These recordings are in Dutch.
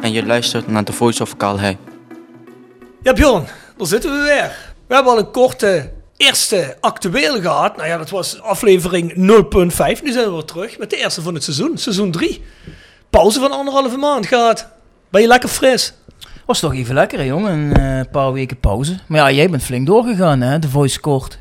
En je luistert naar The Voice of Calais. Ja, Bjorn, daar zitten we weer. We hebben al een korte eerste actueel gehad. Nou ja, dat was aflevering 0.5. Nu zijn we weer terug met de eerste van het seizoen, seizoen 3. Pauze van anderhalve maand gehad. Ben je lekker fris? Was toch even lekker, hè, jongen. Een eh, paar weken pauze. Maar ja, jij bent flink doorgegaan, hè? De voice kort.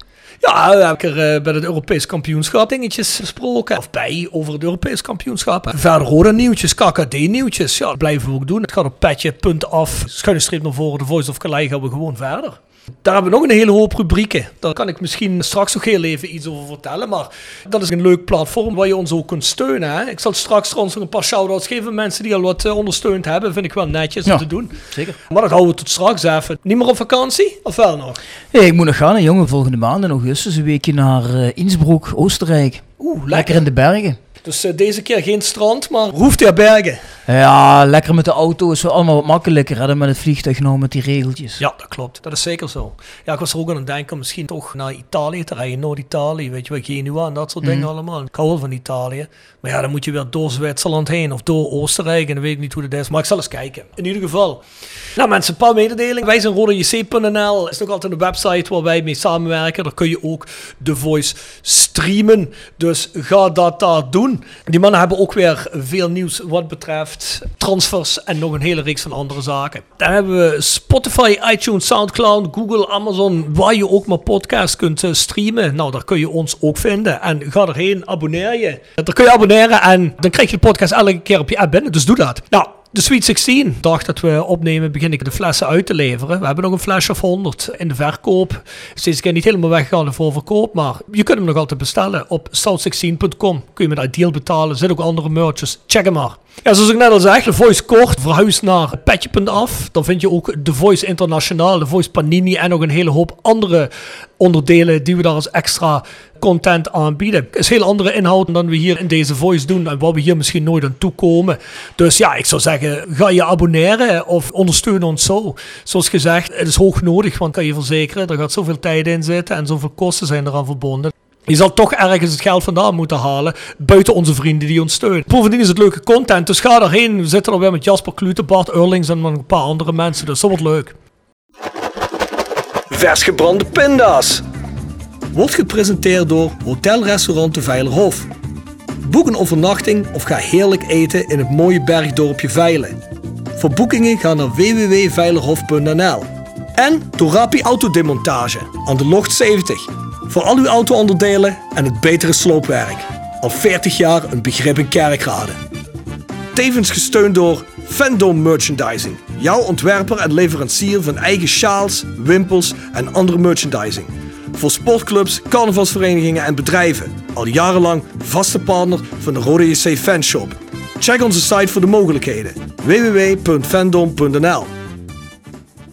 Ja, we hebben er eh, bij het Europees kampioenschap dingetjes besproken. Of bij over het Europees kampioenschap. Verder rode nieuwtjes, KKD nieuwtjes. Ja, dat blijven we ook doen. Het gaat op petje.af. Schuine streep naar voren. De Voice of Calais gaan we gewoon verder. Daar hebben we nog een hele hoop rubrieken. Daar kan ik misschien straks nog heel even iets over vertellen. Maar dat is een leuk platform waar je ons ook kunt steunen. Hè? Ik zal straks trouwens nog een paar shout-outs geven. Mensen die al wat eh, ondersteund hebben. Vind ik wel netjes om Ja. te doen. Zeker. Maar dat houden we tot straks even. Niet meer op vakantie? Of wel nog? Hey, ik moet nog gaan, jongen. Volgende maand in augustus een weekje naar eh, Innsbruck, Oostenrijk. Oeh, lekker. Lekker in de bergen. Dus eh, deze keer geen strand, maar hoeft ja bergen. Ja, lekker met de auto is wel allemaal wat makkelijker hè, dan met het vliegtuig nou met die regeltjes. Ja, dat klopt. Dat is zeker zo. Ja, ik was er ook aan het denken om misschien toch naar Italië te rijden. Noord-Italië, weet je wel, Genua en dat soort dingen allemaal. Ik hou wel van Italië. Maar ja, dan moet je weer door Zwitserland heen of door Oostenrijk. En dan weet ik niet hoe dat is. Maar ik zal eens kijken. In ieder geval. Nou mensen, een paar mededelingen. Wij zijn is ook altijd een website waar wij mee samenwerken. Daar kun je ook The Voice streamen. Dus ga dat daar doen. Die mannen hebben ook weer veel nieuws wat betreft transfers en nog een hele reeks van andere zaken. Dan hebben we Spotify, iTunes, Soundcloud, Google, Amazon, waar je ook maar podcast kunt eh, streamen. Nou, daar kun je ons ook vinden. En ga erheen, abonneer je. Daar kun je abonneren en dan krijg je de podcast elke keer op je app binnen. Dus doe dat. Nou, de Sweet 16. Dag dat we opnemen, begin ik de flessen uit te leveren. We hebben nog een flesje of 100 in de verkoop. Steeds keer niet helemaal weggegaan voor verkoop, maar je kunt hem nog altijd bestellen op south16.com. Kun je met ideal betalen. Er zitten ook andere merches. Check hem maar. Ja, zoals ik net al zei, de Voice kort verhuist naar petje.af. Dan vind je ook de Voice Internationaal, de Voice Panini en nog een hele hoop andere onderdelen die we daar als extra content aanbieden. Is heel andere inhoud dan we hier in deze Voice doen en waar we hier misschien nooit aan toekomen. Dus ja, ik zou zeggen, ga je abonneren of ondersteun ons zo. Zoals gezegd, het is hoog nodig, want kan je verzekeren, er gaat zoveel tijd in zitten en zoveel kosten zijn eraan verbonden. Je zal toch ergens het geld vandaan moeten halen, buiten onze vrienden die ons steunen. Bovendien is het leuke content, dus ga daarheen. We zitten er weer met Jasper Klute, Bart Eurlings en een paar andere mensen, dus dat wordt leuk. Vers gebrande pinda's. Wordt gepresenteerd door Hotel Restaurant de Veilerhof. Boek een overnachting of ga heerlijk eten in het mooie bergdorpje Veilen. Voor boekingen ga naar www.veilerhof.nl. En door Rapi Autodemontage aan de Locht 70. Voor al uw auto-onderdelen en het betere sloopwerk. Al 40 jaar een begrip in Kerkrade. Tevens gesteund door Fandom Merchandising. Jouw ontwerper en leverancier van eigen sjaals, wimpels en andere merchandising. Voor sportclubs, carnavalsverenigingen en bedrijven. Al jarenlang vaste partner van de Rode Fanshop. Check onze site voor de mogelijkheden. www.fandom.nl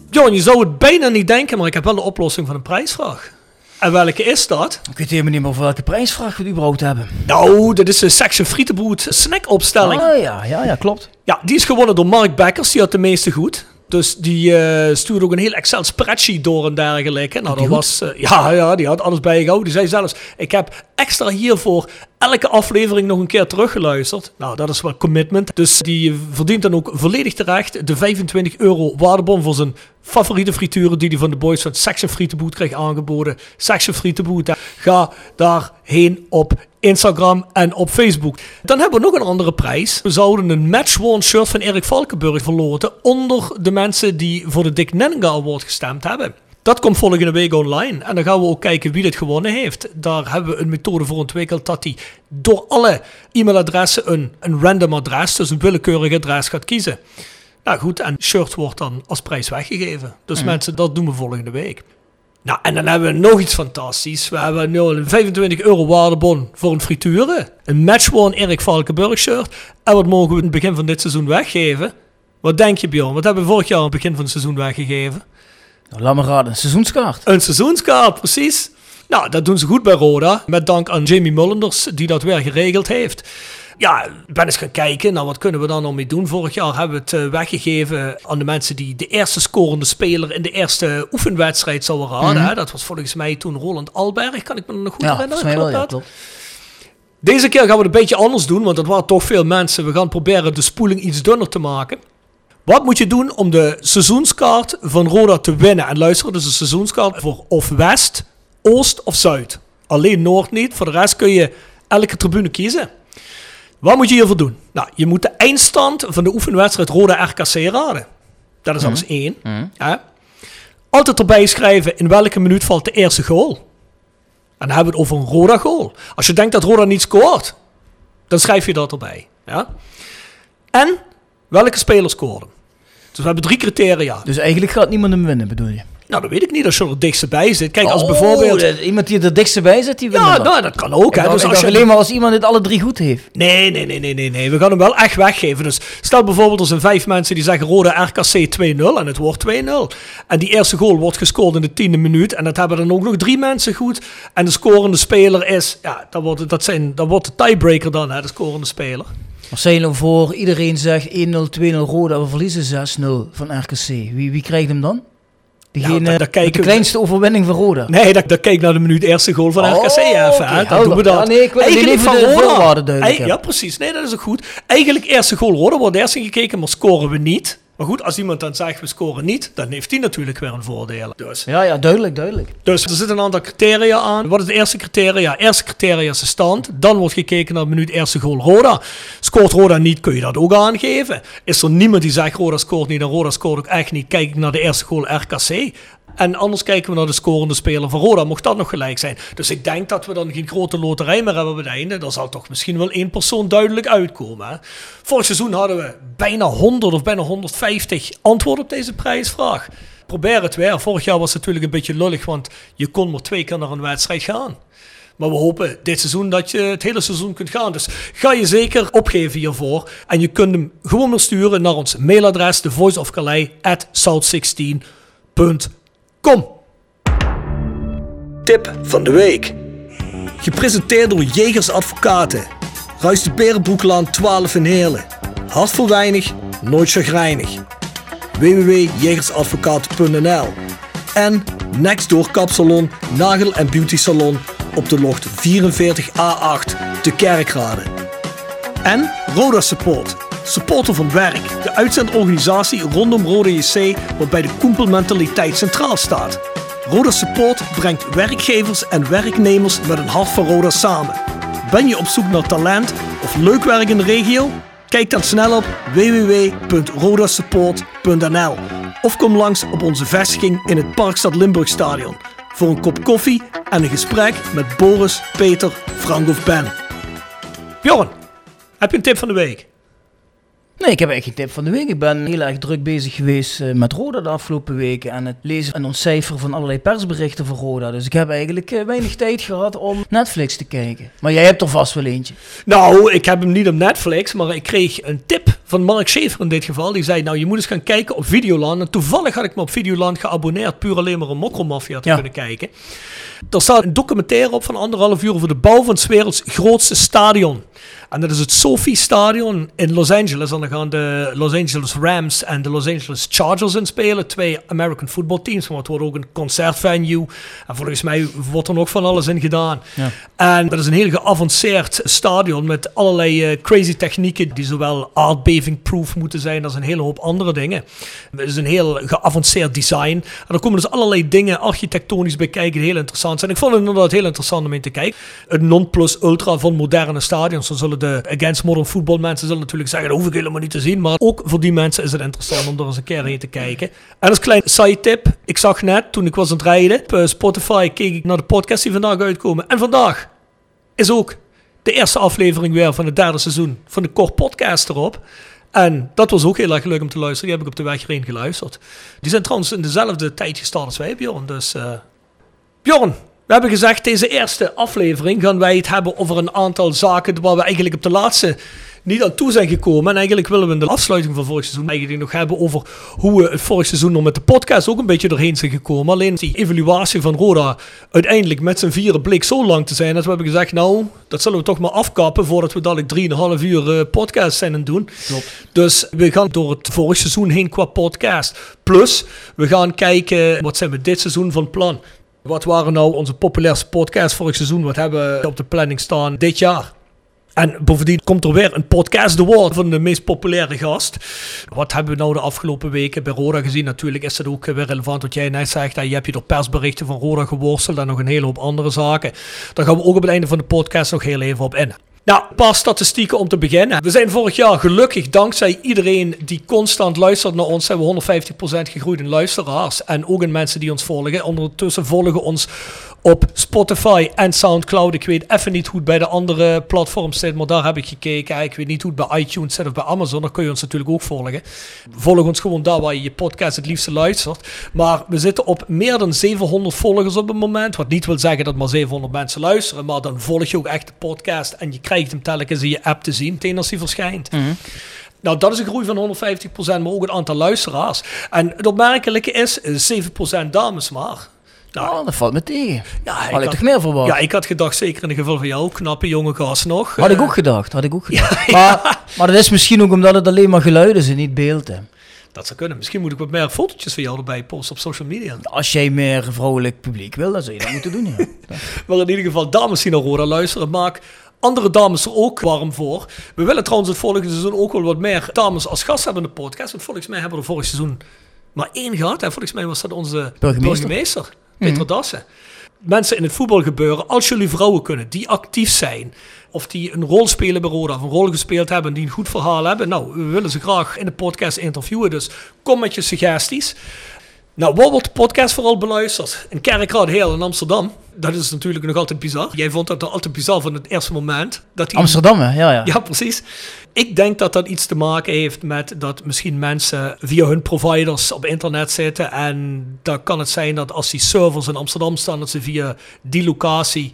Bjorn, je zou het bijna niet denken, maar ik heb wel de oplossing van een prijsvraag. En welke is dat? Ik weet helemaal niet meer over welke prijsvraag we het überhaupt hebben. Nou, dit is de Section Frietenboot snackopstelling. Ah ja, ja, ja, klopt. Ja, die is gewonnen door Mark Bekkers. Die had de meeste goed. Dus die eh, stuurde ook een heel Excel spreadsheet door en dergelijke. Nou, dat was, eh, ja, ja, die had alles bijgehouden. Die zei zelfs, ik heb extra hiervoor elke aflevering nog een keer teruggeluisterd. Nou, dat is wel commitment. Dus die verdient dan ook volledig terecht de 25 euro waardebon voor zijn favoriete frituren die hij van de boys van Section Frietenboot kreeg aangeboden. Section Frietenboot, ga daarheen op Instagram en op Facebook. Dan hebben we nog een andere prijs. We zouden een match-worn shirt van Erik Valkenburg verloten onder de mensen die voor de Dick Nenninga Award gestemd hebben. Dat komt volgende week online. En dan gaan we ook kijken wie dit gewonnen heeft. Daar hebben we een methode voor ontwikkeld dat hij door alle e-mailadressen een, een random adres, dus een willekeurig adres gaat kiezen. Nou goed, en shirt wordt dan als prijs weggegeven. Dus mensen, dat doen we volgende week. Nou, en dan hebben we nog iets fantastisch. We hebben nu een 25 euro waardebon voor een frituren. Een match-worn Erik Valkenburg shirt. En wat mogen we in het begin van dit seizoen weggeven? Wat denk je Bjorn? Wat hebben we vorig jaar aan het begin van het seizoen weggegeven? Nou, laat me raden, een seizoenskaart. Een seizoenskaart, precies. Nou, dat doen ze goed bij Roda. Met dank aan Jamie Mullenders, die dat weer geregeld heeft. Ja, ben eens gaan kijken. Nou, wat kunnen we dan nog mee doen? Vorig jaar hebben we het eh, weggegeven aan de mensen die de eerste scorende speler in de eerste oefenwedstrijd zouden raden. Mhm. hè. Dat was volgens mij toen Roland Alberg, kan ik me nog goed Ja, herinneren. wel, Klopt ja, klopt. Deze keer gaan we het een beetje anders doen, want dat waren toch veel mensen. We gaan proberen de spoeling iets dunner te maken. Wat moet je doen om de seizoenskaart van Roda te winnen? En luister, dus een seizoenskaart voor of West, Oost of Zuid. Alleen Noord niet. Voor de rest kun je elke tribune kiezen. Wat moet je hiervoor doen? Nou, je moet de eindstand van de oefenwedstrijd Roda RKC raden. Dat is alles één. Ja. Altijd erbij schrijven in welke minuut valt de eerste goal. En dan hebben we het over een Roda goal. Als je denkt dat Roda niet scoort, dan schrijf je dat erbij. Ja? En welke speler scoren. Dus we hebben drie criteria. Dus eigenlijk gaat niemand hem winnen, bedoel je? Nou, dat weet ik niet als je er het dichtst bij zit. Kijk, als Oh, bijvoorbeeld... dat- iemand die er dichtst bij zit, die wint Ja, nou, dat kan ook. Hè. Dus als je alleen maar als iemand het alle drie goed heeft. Nee, nee, nee, nee, nee, nee. We gaan hem wel echt weggeven. Dus stel bijvoorbeeld er zijn vijf mensen die zeggen Roda RKC 2-0 en het wordt 2-0. En die eerste goal wordt gescoord in de tiende minuut. En dat hebben dan ook nog drie mensen goed. En de scorende speler is, ja, dat wordt, dat zijn, dat wordt de tiebreaker dan, hè, de scorende speler. Nou voor iedereen zegt 1-0, 2-0 Roda, we verliezen 6-0 van RKC. Wie, wie krijgt hem dan? Diegene met kijken de kleinste overwinning van Roda. Nee, dat, dat kijk naar de minuut eerste goal van Oh, RKC even. Hè. Dan doen we dat. Ja, nee, ik wil alleen even de voorwaarden duidelijk Ei- Ja, precies. Nee, dat is ook goed. Eigenlijk eerste goal Roda wordt eerst ingekeken, maar scoren we niet. Maar goed, als iemand dan zegt we scoren niet, dan heeft hij natuurlijk weer een voordeel. Dus. Ja, ja, duidelijk, duidelijk. Dus er zitten een aantal criteria aan. Wat is het eerste criteria? Eerste criteria is de stand. Dan wordt gekeken naar de minuut eerste goal Roda. Scoort Roda niet, kun je dat ook aangeven. Is er niemand die zegt Roda scoort niet en Roda scoort ook echt niet, kijk ik naar de eerste goal RKC. En anders kijken we naar de scorende speler van Roda. Mocht dat nog gelijk zijn. Dus ik denk dat we dan geen grote loterij meer hebben op het einde. Dan zal toch misschien wel één persoon duidelijk uitkomen. Vorig seizoen hadden we bijna 100 of bijna 150 antwoorden op deze prijsvraag. Probeer het weer. Vorig jaar was het natuurlijk een beetje lullig, want je kon maar twee keer naar een wedstrijd gaan. Maar we hopen dit seizoen dat je het hele seizoen kunt gaan. Dus ga je zeker opgeven hiervoor. En je kunt hem gewoon maar sturen naar ons mailadres, thevoiceofcalais at south16.com. Tip van de week. Gepresenteerd door Jegers Advocaten. Ruist de Berenbroeklaan 12 in Heerlen. Hart voor weinig, nooit chagrijnig. www.jegersadvocaten.nl En Nextdoor Kapsalon, Nagel en Beauty Salon op de locht 44A8 te Kerkrade. En Roda Support. Supporter van werk. De uitzendorganisatie rondom Roda JC waarbij de koempelmentaliteit centraal staat. Roda Support brengt werkgevers en werknemers met een hart voor Roda samen. Ben je op zoek naar talent of leuk werk in de regio? Kijk dan snel op www.rodasupport.nl of kom langs op onze vestiging in het Parkstad Limburg Stadion voor een kop koffie en een gesprek met Boris, Peter, Frank of Ben. Bjorn, heb je een tip van de week? Nee, ik heb eigenlijk geen tip van de week. Ik ben heel erg druk bezig geweest eh, met Roda de afgelopen weken. En het lezen en ontcijferen van allerlei persberichten van Roda. Dus ik heb eigenlijk eh, weinig tijd gehad om Netflix te kijken. Maar jij hebt er vast wel eentje. Nou, ik heb hem niet op Netflix, maar ik kreeg een tip van Mark Schaefer in dit geval. Die zei, nou, je moet eens gaan kijken op Videoland. En toevallig had ik me op Videoland geabonneerd, puur alleen maar om Mokromafia te Ja. kunnen kijken. Er staat een documentaire op van anderhalf uur over de bouw van 's werelds grootste stadion. En dat is het Sophie Stadion in Los Angeles. En dan gaan de Los Angeles Rams en de Los Angeles Chargers in spelen. Twee American football teams. Maar het wordt ook een concertvenue. En volgens mij wordt er nog van alles in gedaan. Ja. En dat is een heel geavanceerd stadion met allerlei eh, crazy technieken die zowel aardbeving-proof moeten zijn als een hele hoop andere dingen. Het is een heel geavanceerd design. En er komen dus allerlei dingen architectonisch bij kijken die heel interessant zijn. Ik vond het inderdaad heel interessant om in te kijken. Een non-plus-ultra van moderne stadions. Dan zullen de Against Modern Football mensen zullen natuurlijk zeggen, dat hoef ik helemaal niet te zien. Maar ook voor die mensen is het interessant om er eens een keer heen te kijken. En als klein side tip, ik zag net toen ik was aan het rijden op eh, Spotify, keek ik naar de podcast die vandaag uitkomen. En vandaag is ook de eerste aflevering weer van het derde seizoen van de Kort Podcast erop. En dat was ook heel erg leuk om te luisteren. Die heb ik op de weg heen geluisterd. Die zijn trouwens in dezelfde tijd gestart als wij, Bjorn. Dus eh Bjorn, we hebben gezegd, deze eerste aflevering gaan wij het hebben over een aantal zaken waar we eigenlijk op de laatste niet aan toe zijn gekomen. En eigenlijk willen we in de afsluiting van vorig seizoen eigenlijk nog hebben over hoe we het vorig seizoen nog met de podcast ook een beetje doorheen zijn gekomen. Alleen die evaluatie van Roda uiteindelijk met zijn vierde blik zo lang te zijn dat we hebben gezegd, nou, dat zullen we toch maar afkappen voordat we dadelijk 3,5 uur eh, podcast zijn aan doen. Klopt. Dus we gaan door het vorig seizoen heen qua podcast. Plus, we gaan kijken, wat zijn we dit seizoen van plan? Wat waren nou onze populairste podcasts vorig seizoen? Wat hebben we op de planning staan dit jaar? En bovendien komt er weer een podcast award van de meest populaire gast. Wat hebben we nou de afgelopen weken bij Roda gezien? Natuurlijk is dat ook weer relevant wat jij net zegt. Je hebt je door persberichten van Roda geworsteld en nog een hele hoop andere zaken. Daar gaan we ook op het einde van de podcast nog heel even op in. Nou, een paar statistieken om te beginnen. We zijn vorig jaar gelukkig, dankzij iedereen die constant luistert naar ons, zijn we 150% gegroeid in luisteraars. En ook in mensen die ons volgen. Ondertussen volgen ons op Spotify en Soundcloud. Ik weet even niet hoe het bij de andere platforms zit, maar daar heb ik gekeken. Ik weet niet hoe het bij iTunes zit of bij Amazon. Daar kun je ons natuurlijk ook volgen. Volg ons gewoon daar waar je je podcast het liefste luistert. Maar we zitten op meer dan 700 volgers op het moment. Wat niet wil zeggen dat maar 700 mensen luisteren. Maar dan volg je ook echt de podcast en je krijgt hem telkens in je app te zien, meteen als hij verschijnt. Nou, dat is een groei van 150%, maar ook het aantal luisteraars. En het opmerkelijke is, eh, 7% dames maar. Nou, Oh, dat valt me tegen. ja, Had ik toch meer verwacht? Ja, ik had gedacht, zeker in het geval van jou, knappe jonge gast nog. Had ik Eh, ook gedacht, had ik ook gedacht. Maar, maar dat is misschien ook omdat het alleen maar geluiden zijn, niet beelden. Dat zou kunnen. Misschien moet ik wat meer fotootjes van jou erbij posten op social media. Als jij meer vrouwelijk publiek wil, dan zou je dat moeten doen, ja. Maar in ieder geval, dames die naar Roda luisteren, maak andere dames er ook warm voor. We willen trouwens het volgende seizoen ook wel wat meer dames als gast hebben in de podcast. Want volgens mij hebben we er vorig seizoen maar één gehad. En volgens mij was dat onze Burgemeester. burgemeester, Peter Dassen. Mensen in het voetbalgebeuren, als jullie vrouwen kunnen die actief zijn, of die een rol spelen bij Roda, of een rol gespeeld hebben, die een goed verhaal hebben, nou, we willen ze graag in de podcast interviewen. Dus kom met je suggesties. Nou, waar wordt de podcast vooral beluisterd? In Kerkrade Heel in Amsterdam. Dat is natuurlijk nog altijd bizar. Jij vond dat altijd bizar van het eerste moment. Dat die Amsterdam, hè? Ja, ja. ja, precies. Ik denk dat dat iets te maken heeft met dat misschien mensen via hun providers op internet zitten. En dan kan het zijn dat als die servers in Amsterdam staan, dat ze via die locatie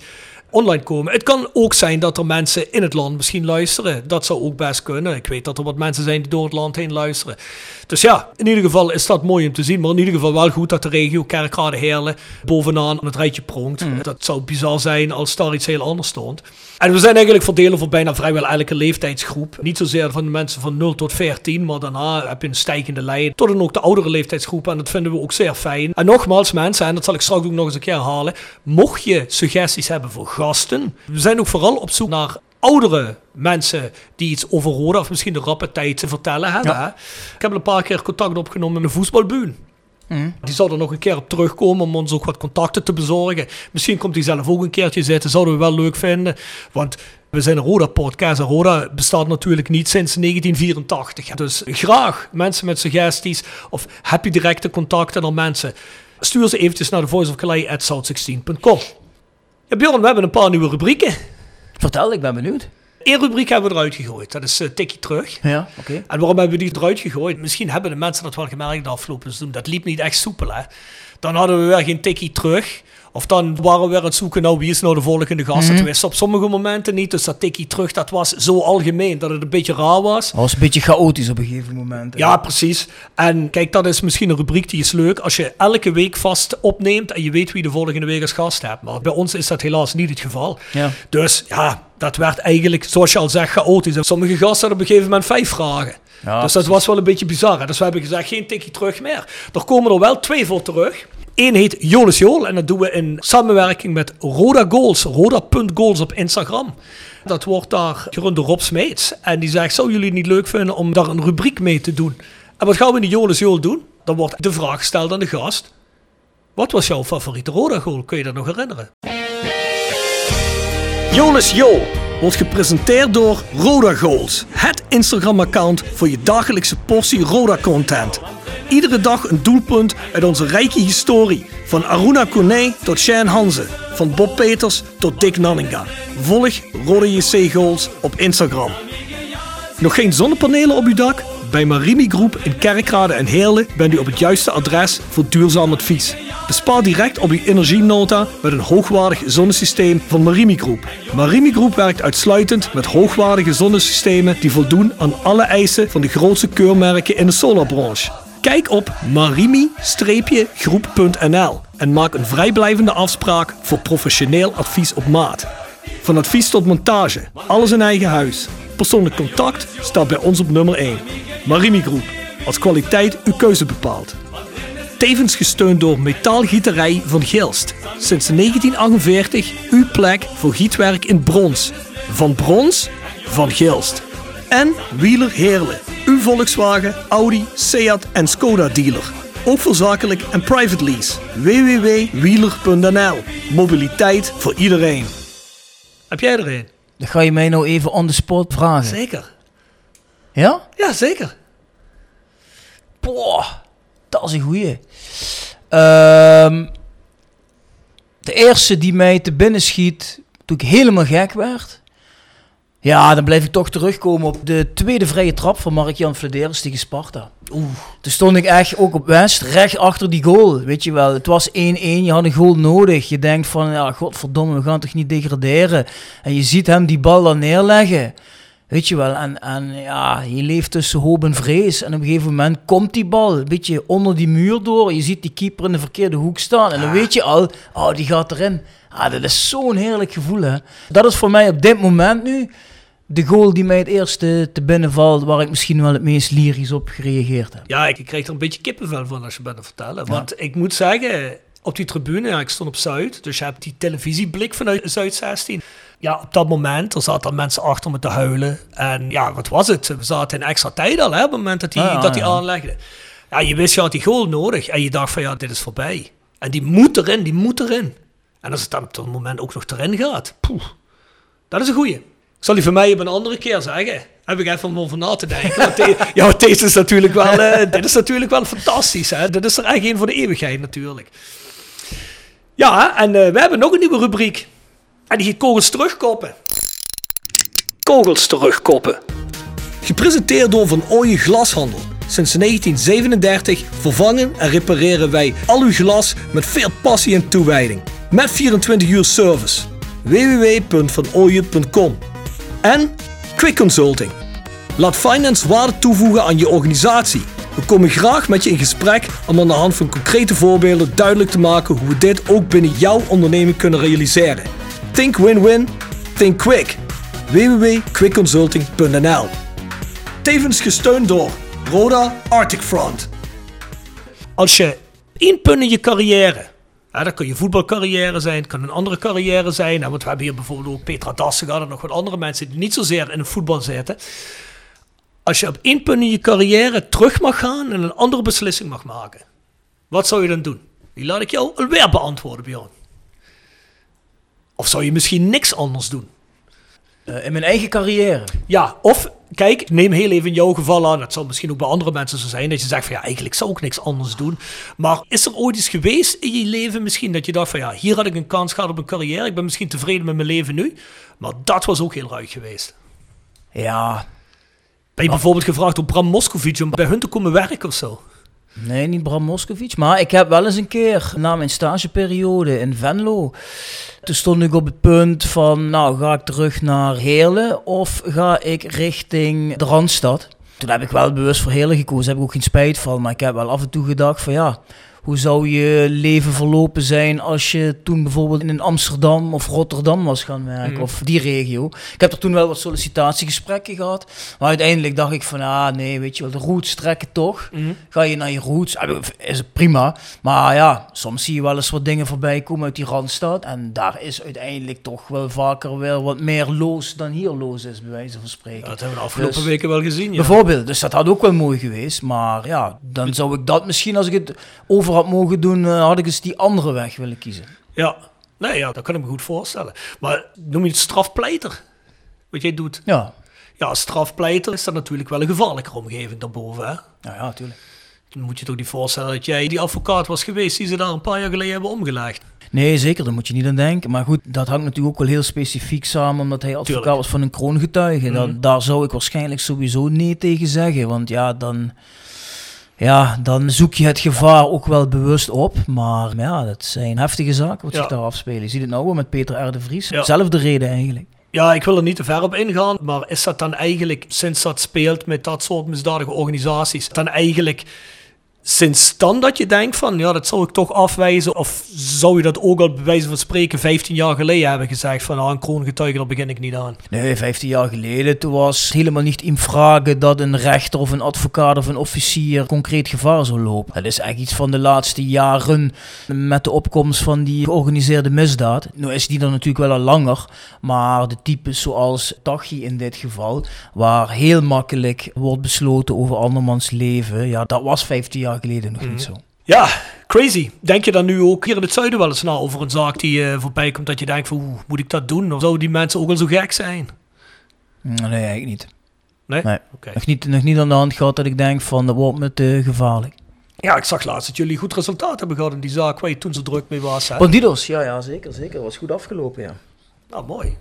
online komen. Het kan ook zijn dat er mensen in het land misschien luisteren. Dat zou ook best kunnen. Ik weet dat er wat mensen zijn die door het land heen luisteren. Dus ja, in ieder geval is dat mooi om te zien. Maar in ieder geval wel goed dat de regio Kerkrade Heerlen bovenaan het rijtje pronkt. Dat zou bizar zijn als daar iets heel anders stond. En we zijn eigenlijk verdelen voor bijna vrijwel elke leeftijdsgroep. Niet zozeer van de mensen van 0 tot 14, maar daarna heb je een stijgende lijn. Tot en ook de oudere leeftijdsgroep. En dat vinden we ook zeer fijn. En nogmaals mensen, en dat zal ik straks ook nog eens een keer herhalen. Mocht je suggesties hebben voor gasten. We zijn ook vooral op zoek naar oudere mensen die iets over Roda of misschien de rappe tijd te vertellen hebben. Ik heb een paar keer contact opgenomen met een voetbalbuun. Die zal er nog een keer op terugkomen om ons ook wat contacten te bezorgen. Misschien komt hij zelf ook een keertje zitten, zouden we wel leuk vinden. Want we zijn een Roda-podcast en Roda bestaat natuurlijk niet sinds 1984. Dus graag mensen met suggesties of heb je directe contacten naar mensen. Stuur ze eventjes naar de voiceofcalais.south16.com Ja Bjorn, we hebben een paar nieuwe rubrieken. Vertel, ik ben benieuwd. Eén rubriek hebben we eruit gegooid. Dat is eh, Tikkie terug. Ja, oké. En waarom hebben we die eruit gegooid? Misschien hebben de mensen dat wel gemerkt de afgelopen seizoen. Dat liep niet echt soepel, hè. Dan hadden we weer geen tikkie terug. Of dan waren we weer aan het zoeken, nou, wie is nou de volgende gast? Mhm. Dat wisten op sommige momenten niet. Dus dat tikkie terug, dat was zo algemeen dat het een beetje raar was. Dat was een beetje chaotisch op een gegeven moment. hè. Ja, precies. En kijk, dat is misschien een rubriek die is leuk als je elke week vast opneemt en je weet wie de volgende week als gast hebt. Maar bij ons is dat helaas niet het geval. Ja. Dus ja, dat werd eigenlijk, zoals je al zegt, chaotisch. Sommige gasten hadden op een gegeven moment vijf vragen. Ja, dus dat was wel een beetje bizar. hè. Dus we hebben gezegd, geen tikkie terug meer. Er komen er wel twee voor terug. Eén heet Jolis Jool en dat doen we in samenwerking met Roda Goals. Roda.goals op Instagram. Dat wordt daar gerund door Rob Smeets. En die zegt, zou jullie het niet leuk vinden om daar een rubriek mee te doen? En wat gaan we in die Jolis Jool doen? Dan wordt de vraag gesteld aan de gast. Wat was jouw favoriete Roda goal? Kun je dat nog herinneren? Jolis Jo wordt gepresenteerd door Roda Goals. Het Instagram-account voor je dagelijkse portie Roda-content. Iedere dag een doelpunt uit onze rijke historie. Van Aruna Kone tot Shane Hanze. Van Bob Peters tot Dick Nanninga. Volg Roda JC Goals op Instagram. Nog geen zonnepanelen op uw dak? Bij Marimi Groep in Kerkrade en Heerlen bent u op het juiste adres voor duurzaam advies. Bespaar direct op uw energienota met een hoogwaardig zonnesysteem van Marimi Groep. Marimi Groep werkt uitsluitend met hoogwaardige zonnesystemen die voldoen aan alle eisen van de grootste keurmerken in de solarbranche. Kijk op marimi-groep.nl en maak een vrijblijvende afspraak voor professioneel advies op maat. Van advies tot montage, alles in eigen huis. Persoonlijk contact staat bij ons op nummer 1. Marimi Groep, als kwaliteit uw keuze bepaalt. Tevens gesteund door Metaalgieterij van Gilst. Sinds 1948 uw plek voor gietwerk in brons. Van brons, van Gilst. En Wieler Heerlen, uw Volkswagen, Audi, Seat en Skoda dealer. Ook voor zakelijk en private lease. www.wieler.nl Mobiliteit voor iedereen. Heb jij er een? Dat ga je mij nou even on the spot vragen. Zeker. Ja? Ja, zeker. Boah, dat is een goeie. Ehm, de eerste die mij te binnen schiet toen ik helemaal gek werd. Ja, dan blijf ik toch terugkomen op de tweede vrije trap van Mark-Jan Flederis tegen Sparta. Oeh. Toen stond ik echt ook op West, recht achter die goal. Weet je wel, het was 1-1, je had een goal nodig. Je denkt van, ja, godverdomme, we gaan toch niet degraderen. En je ziet hem die bal dan neerleggen. Weet je wel, en, en ja, je leeft tussen hoop en vrees. En op een gegeven moment komt die bal een beetje onder die muur door. Je ziet die keeper in de verkeerde hoek staan. En dan weet je al, oh, die gaat erin. Ah, dat is zo'n heerlijk gevoel, hè. Dat is voor mij op dit moment nu de goal die mij het eerste te binnen valt... waar ik misschien wel het meest lyrisch op gereageerd heb. Ja, ik, kreeg er een beetje kippenvel van als je bent het vertellen. Want ik moet zeggen, op die tribune, ja, ik stond op Zuid, dus je hebt die televisieblik vanuit Zuid 16. Ja, op dat moment, er zaten mensen achter me te huilen. En ja, wat was het? We zaten in extra tijd al, hè, op het moment dat hij ja, dat ja. aanlegde. Ja, je wist, je had die goal nodig. En je dacht van, ja, dit is voorbij. En die moet erin, die moet erin. En als het dan op dat moment ook nog erin gaat, poeh, dat is een goeie. Ik zal die van mij op een andere keer zeggen. Heb ik even om over na te denken. Ja, want deze is natuurlijk wel, eh, dit is natuurlijk wel fantastisch. Hè? Dit is er echt een voor de eeuwigheid natuurlijk. Ja, en eh, we hebben nog een nieuwe rubriek. En die Kogels terugkoppen. Kogels terugkoppen. Gepresenteerd door Van Ooyen Glashandel. Sinds 1937 vervangen en repareren wij al uw glas met veel passie en toewijding. Met 24 uur service. www.vanooyen.com En Quick Consulting. Laat finance waarde toevoegen aan je organisatie. We komen graag met je in gesprek om aan de hand van concrete voorbeelden duidelijk te maken hoe we dit ook binnen jouw onderneming kunnen realiseren. Think win-win, think quick. www.quickconsulting.nl Tevens gesteund door Roda Arctic Front. Als je één punt in je carrière, dat kan je voetbalcarrière zijn, het kan een andere carrière zijn, hè, want we hebben hier bijvoorbeeld ook Petra Dassen gehad en nog wat andere mensen die niet zozeer in het voetbal zitten. Als je op één punt in je carrière terug mag gaan en een andere beslissing mag maken, wat zou je dan doen? Die laat ik jou alweer beantwoorden, Bjorn. Of zou je misschien niks anders doen? Eh, in mijn eigen carrière. Ja, of kijk, neem heel even in jouw geval aan. Dat zal misschien ook bij andere mensen zo zijn. Dat je zegt van ja, eigenlijk zou ik niks anders doen. Maar is er ooit eens geweest in je leven misschien dat je dacht van ja, hier had ik een kans gehad op een carrière. Ik ben misschien tevreden met mijn leven nu. Maar dat was ook heel ruig geweest. Ja, Ben je bijvoorbeeld gevraagd door Bram Moskovic om bij hun te komen werken of zo? Nee, niet Bram Moskovic. Maar ik heb wel eens een keer, na mijn stageperiode in Venlo... Toen stond ik op het punt van, nou, ga ik terug naar Heerlen of ga ik richting de Randstad? Toen heb ik wel bewust voor Heerlen gekozen, daar heb ik ook geen spijt van. Maar ik heb wel af en toe gedacht van, ja, hoe zou je leven verlopen zijn als je toen bijvoorbeeld in Amsterdam of Rotterdam was gaan werken, Mhm. of die regio. Ik heb er toen wel wat sollicitatiegesprekken gehad, maar uiteindelijk dacht ik van, ah nee, weet je wel, de roots trekken toch. Ga je naar je roots, eh, is het prima. Maar ja, soms zie je wel eens wat dingen voorbij komen uit die Randstad. En daar is uiteindelijk toch wel vaker wel wat meer loos dan hier loos is, bij wijze van spreken. Ja, dat hebben we de afgelopen Dus- weken wel gezien. Ja. Bijvoorbeeld, dus dat had ook wel mooi geweest. Maar ja, dan zou ik dat misschien, als ik het over had mogen doen, eh, had ik eens die andere weg willen kiezen. Ja, nee, ja, dat kan ik me goed voorstellen. Maar noem je het strafpleiter? Wat jij doet? Ja, Ja, strafpleiter is dat natuurlijk wel een gevaarlijke omgeving daarboven. Hè? nou ja, natuurlijk. Dan moet je toch niet voorstellen dat jij die advocaat was geweest die ze daar een paar jaar geleden hebben omgelegd. Nee, zeker, daar moet je niet aan denken. Maar goed, dat hangt natuurlijk ook wel heel specifiek samen, omdat hij advocaat Tuurlijk. was van een kroongetuige. Mhm. Dat, daar zou ik waarschijnlijk sowieso nee tegen zeggen. Want ja, dan, ja, dan zoek je het gevaar ook wel bewust op. Maar ja, dat zijn heftige zaken wat zich daar afspelen. Je ziet het nou wel met Peter R. de Vries. Zelfde reden eigenlijk. Ja, ik wil er niet te ver op ingaan, maar is dat dan eigenlijk, sinds dat speelt met dat soort misdadige organisaties, dan eigenlijk sinds dan dat je denkt van, ja, dat zou ik toch afwijzen? Of zou je dat ook al bij wijze van spreken 15 jaar geleden hebben gezegd van, nou, een kroongetuige, daar begin ik niet aan? Nee, 15 jaar geleden, toen was helemaal niet in vragen dat een rechter of een advocaat of een officier concreet gevaar zou lopen. Dat is eigenlijk iets van de laatste jaren met de opkomst van die georganiseerde misdaad. Nu is die er natuurlijk wel al langer, maar de types zoals Tachi in dit geval, waar heel makkelijk wordt besloten over andermans leven, ja, dat was 15 jaar geleden nog niet zo. Ja, crazy. Denk je dan nu ook hier in het zuiden wel eens na over een zaak die eh, voorbij komt, dat je denkt van, oeh, moet ik dat doen? Of zouden die mensen ook al zo gek zijn? Nee, eigenlijk niet. Nee? Nee. Nog niet, nog niet aan de hand gehad dat ik denk van, dat wordt me te gevaarlijk. Ja, ik zag laatst dat jullie goed resultaat hebben gehad in die zaak waar je toen zo druk mee was. Hè? Bandidos, ja, ja, zeker, zeker. Dat was goed afgelopen, ja. Nou, mooi.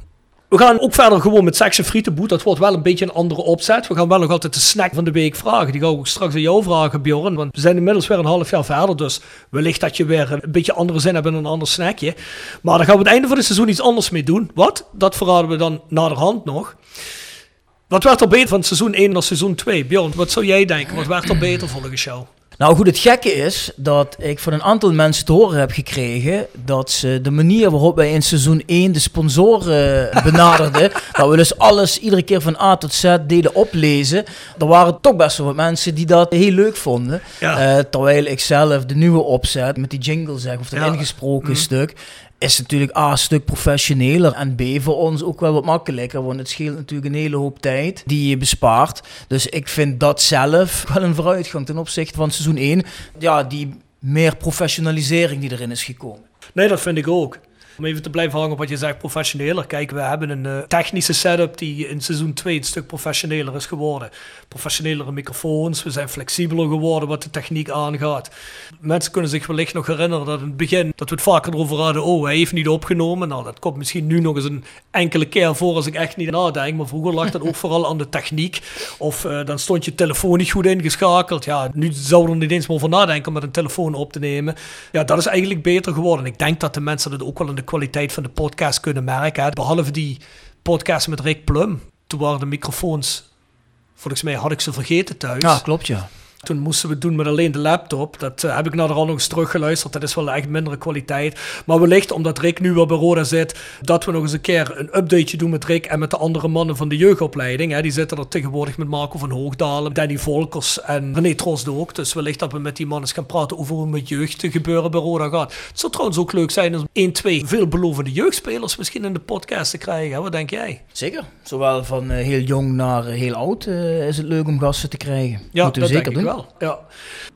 We gaan ook verder gewoon met seks en frietenboet. Dat wordt wel een beetje een andere opzet. We gaan wel nog altijd de snack van de week vragen. Die ga ik ook straks aan jou vragen, Bjorn. Want we zijn inmiddels weer een half jaar verder. Dus wellicht dat je weer een beetje andere zin hebt in een ander snackje. Maar dan gaan we het einde van het seizoen iets anders mee doen. Wat? Dat verraden we dan naderhand nog. Wat werd er beter van seizoen 1 naar seizoen 2? Bjorn, wat zou jij denken? Wat werd er beter volgens jou? Nou goed, het gekke is dat ik van een aantal mensen te horen heb gekregen dat ze de manier waarop wij in seizoen 1 de sponsoren benaderden, dat we dus alles iedere keer van A tot Z deden oplezen, er waren toch best wel wat mensen die dat heel leuk vonden. Ja. Eh, terwijl ik zelf de nieuwe opzet met die jingle zeg, of dat Ja. ingesproken Mhm. stuk, is natuurlijk A, een stuk professioneler en B, voor ons ook wel wat makkelijker, want het scheelt natuurlijk een hele hoop tijd die je bespaart. Dus ik vind dat zelf wel een vooruitgang ten opzichte van seizoen 1. Ja, die meer professionalisering die erin is gekomen. Nee, dat vind ik ook. Om even te blijven hangen op wat je zegt, professioneler. Kijk, we hebben een eh, technische setup die in seizoen 2 een stuk professioneler is geworden. Professionelere microfoons, we zijn flexibeler geworden wat de techniek aangaat. Mensen kunnen zich wellicht nog herinneren dat in het begin, dat we het vaker erover hadden, oh, hij heeft niet opgenomen. Nou, dat komt misschien nu nog eens een enkele keer voor als ik echt niet nadenk. Maar vroeger lag dat ook vooral aan de techniek. Of eh, dan stond je telefoon niet goed ingeschakeld. Ja, nu zouden we er niet eens meer over nadenken om met een telefoon op te nemen. Ja, dat is eigenlijk beter geworden. Ik denk dat de mensen dat ook wel in de kwaliteit van de podcast kunnen merken. hè. Behalve die podcast met Rick Plum. Toen waren de microfoons, volgens mij had ik ze vergeten thuis. Ja, klopt ja. Toen moesten we het doen met alleen de laptop. Dat eh, heb ik naderhand nog eens teruggeluisterd. Dat is wel echt mindere kwaliteit. Maar wellicht, omdat Rick nu weer bij Roda zit, dat we nog eens een keer een updateje doen met Rick en met de andere mannen van de jeugdopleiding. Hè. Die zitten er tegenwoordig met Marco van Hoogdalen, Danny Volkers en René Trost ook. Dus wellicht dat we met die mannen eens gaan praten over hoe het met jeugd gebeuren bij Roda gaat. Het zou trouwens ook leuk zijn om 1, 2 veelbelovende jeugdspelers misschien in de podcast te krijgen. Hè. Wat denk jij? Zeker. Zowel van eh, heel jong naar eh, heel oud is het leuk om gasten te krijgen. Ja, Moeten we dat zeker doen. Wel. Ja.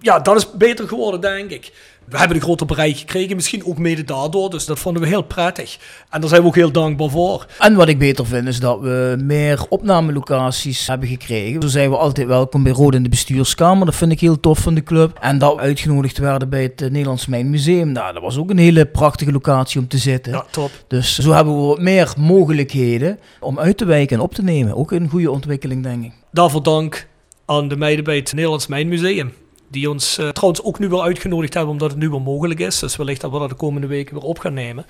ja, dat is beter geworden, denk ik. We hebben een groter bereik gekregen, misschien ook mede daardoor. Dus dat vonden we heel prettig. En daar zijn we ook heel dankbaar voor. En wat ik beter vind is dat we meer opnamelocaties hebben gekregen. Zo zijn we altijd welkom bij Rode in de bestuurskamer. Dat vind ik heel tof van de club. En dat we uitgenodigd werden bij het eh, Nederlands Mijnmuseum. Nou, dat was ook een hele prachtige locatie om te zitten. Ja, top. Dus zo hebben we wat meer mogelijkheden om uit te wijken en op te nemen. Ook een goede ontwikkeling, denk ik. Daarvoor dank aan de meiden bij het Nederlands Mijnmuseum. Die ons uh, trouwens ook nu weer uitgenodigd hebben, omdat het nu weer mogelijk is. Dus wellicht dat we dat de komende weken weer op gaan nemen.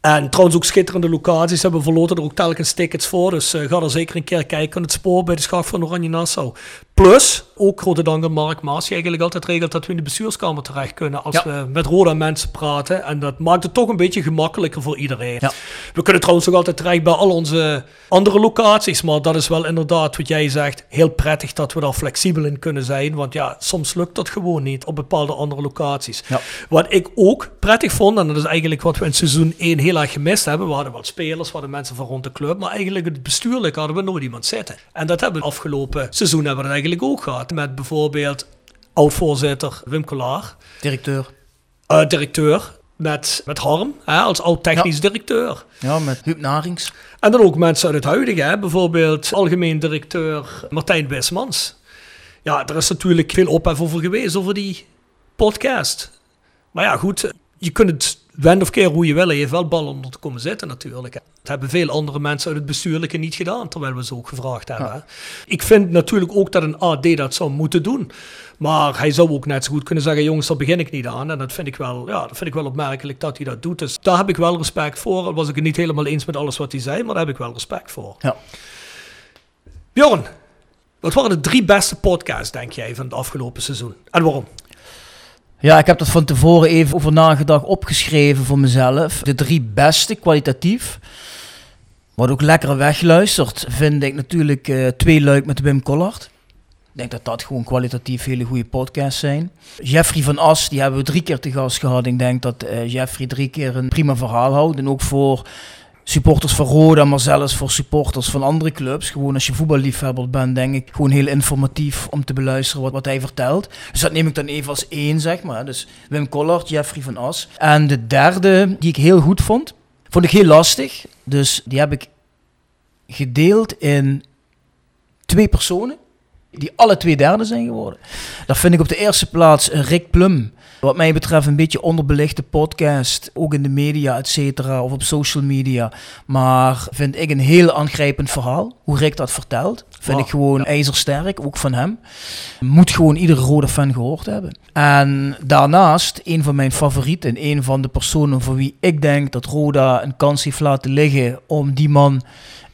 En trouwens ook schitterende locaties. Hebben verloten er ook telkens tickets voor. Dus uh, ga er zeker een keer kijken aan het spoor bij de schacht van Oranje Nassau. Plus, ook grote dank aan Mark Maas, die eigenlijk altijd regelt dat we in de bestuurskamer terecht kunnen als ja. we met Roda mensen praten. En dat maakt het toch een beetje gemakkelijker voor iedereen. Ja. We kunnen trouwens ook altijd terecht bij al onze andere locaties. Maar dat is wel inderdaad wat jij zegt, heel prettig dat we daar flexibel in kunnen zijn. Want ja, soms lukt dat gewoon niet op bepaalde andere locaties. Ja. Wat ik ook prettig vond, en dat is eigenlijk wat we in seizoen 1 heel erg gemist hebben. We hadden wat spelers, we hadden mensen van rond de club. Maar eigenlijk het bestuurlijk hadden we nooit iemand zitten. En dat hebben we afgelopen seizoen hebben we eigenlijk ook gehad. Met bijvoorbeeld oud-voorzitter Wim Kolaar. Directeur. Uh, directeur. Met, met Harm, hè, als oud-technisch ja. directeur. Ja, met Huub Narings. En dan ook mensen uit het huidige, hè, bijvoorbeeld algemeen directeur Martijn Wismans. Ja, er is natuurlijk veel ophef over geweest over die podcast. Maar ja, goed, je kunt het wend of keer hoe je wil. Je heeft wel ballen om te komen zitten natuurlijk. Dat hebben veel andere mensen uit het bestuurlijke niet gedaan, terwijl we ze ook gevraagd hebben. Ja. Ik vind natuurlijk ook dat een AD dat zou moeten doen. Maar hij zou ook net zo goed kunnen zeggen, jongens, daar begin ik niet aan. En dat vind ik wel, ja, dat vind ik wel opmerkelijk dat hij dat doet. Dus daar heb ik wel respect voor. Al was ik het niet helemaal eens met alles wat hij zei, maar daar heb ik wel respect voor. Ja. Bjorn, wat waren de drie beste podcasts, denk jij, van het afgelopen seizoen? En waarom? Ja, ik heb dat van tevoren even over nagedacht, opgeschreven voor mezelf. De drie beste, kwalitatief. Wat ook lekker wegluistert, vind ik natuurlijk uh, Twee Luik met Wim Collard. Ik denk dat dat gewoon kwalitatief hele goede podcasts zijn. Jeffrey van As, die hebben we drie keer te gast gehad. Ik denk dat uh, Jeffrey drie keer een prima verhaal houdt. En ook voor supporters van Roda, maar zelfs voor supporters van andere clubs. Gewoon als je voetballiefhebber bent, denk ik, gewoon heel informatief om te beluisteren wat, wat hij vertelt. Dus dat neem ik dan even als één, zeg maar. Dus Wim Collard, Jeffrey van As. En de derde, die ik heel goed vond, vond ik heel lastig. Dus die heb ik gedeeld in twee personen, die alle twee derde zijn geworden. Dat vind ik op de eerste plaats Rick Plum. Wat mij betreft een beetje onderbelichte podcast, ook in de media, et cetera, of op social media. Maar vind ik een heel aangrijpend verhaal, hoe Rick dat vertelt. Vind ik gewoon ijzersterk, ook van hem. Moet gewoon iedere rode fan gehoord hebben. En daarnaast, een van mijn favorieten, een van de personen voor wie ik denk dat Roda een kans heeft laten liggen om die man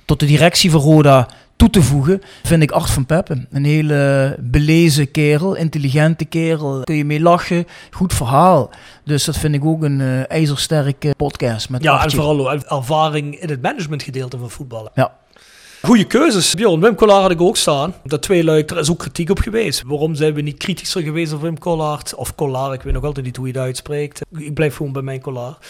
tot de directie van Roda toe te voegen, vind ik Art van Peppen. Een hele belezen kerel, intelligente kerel. Kun je mee lachen, goed verhaal. Dus dat vind ik ook een uh, ijzersterke podcast. Met ja, Artje. en vooral ervaring in het managementgedeelte van voetballen. Ja. Goede keuzes. Bjorn, Wim Collard had ik ook staan. Dat twee luik, er is ook kritiek op geweest. Waarom zijn we niet kritischer geweest op Wim Collard? Of Collard, ik weet nog altijd niet hoe je het uitspreekt. Ik blijf gewoon bij mijn Collard.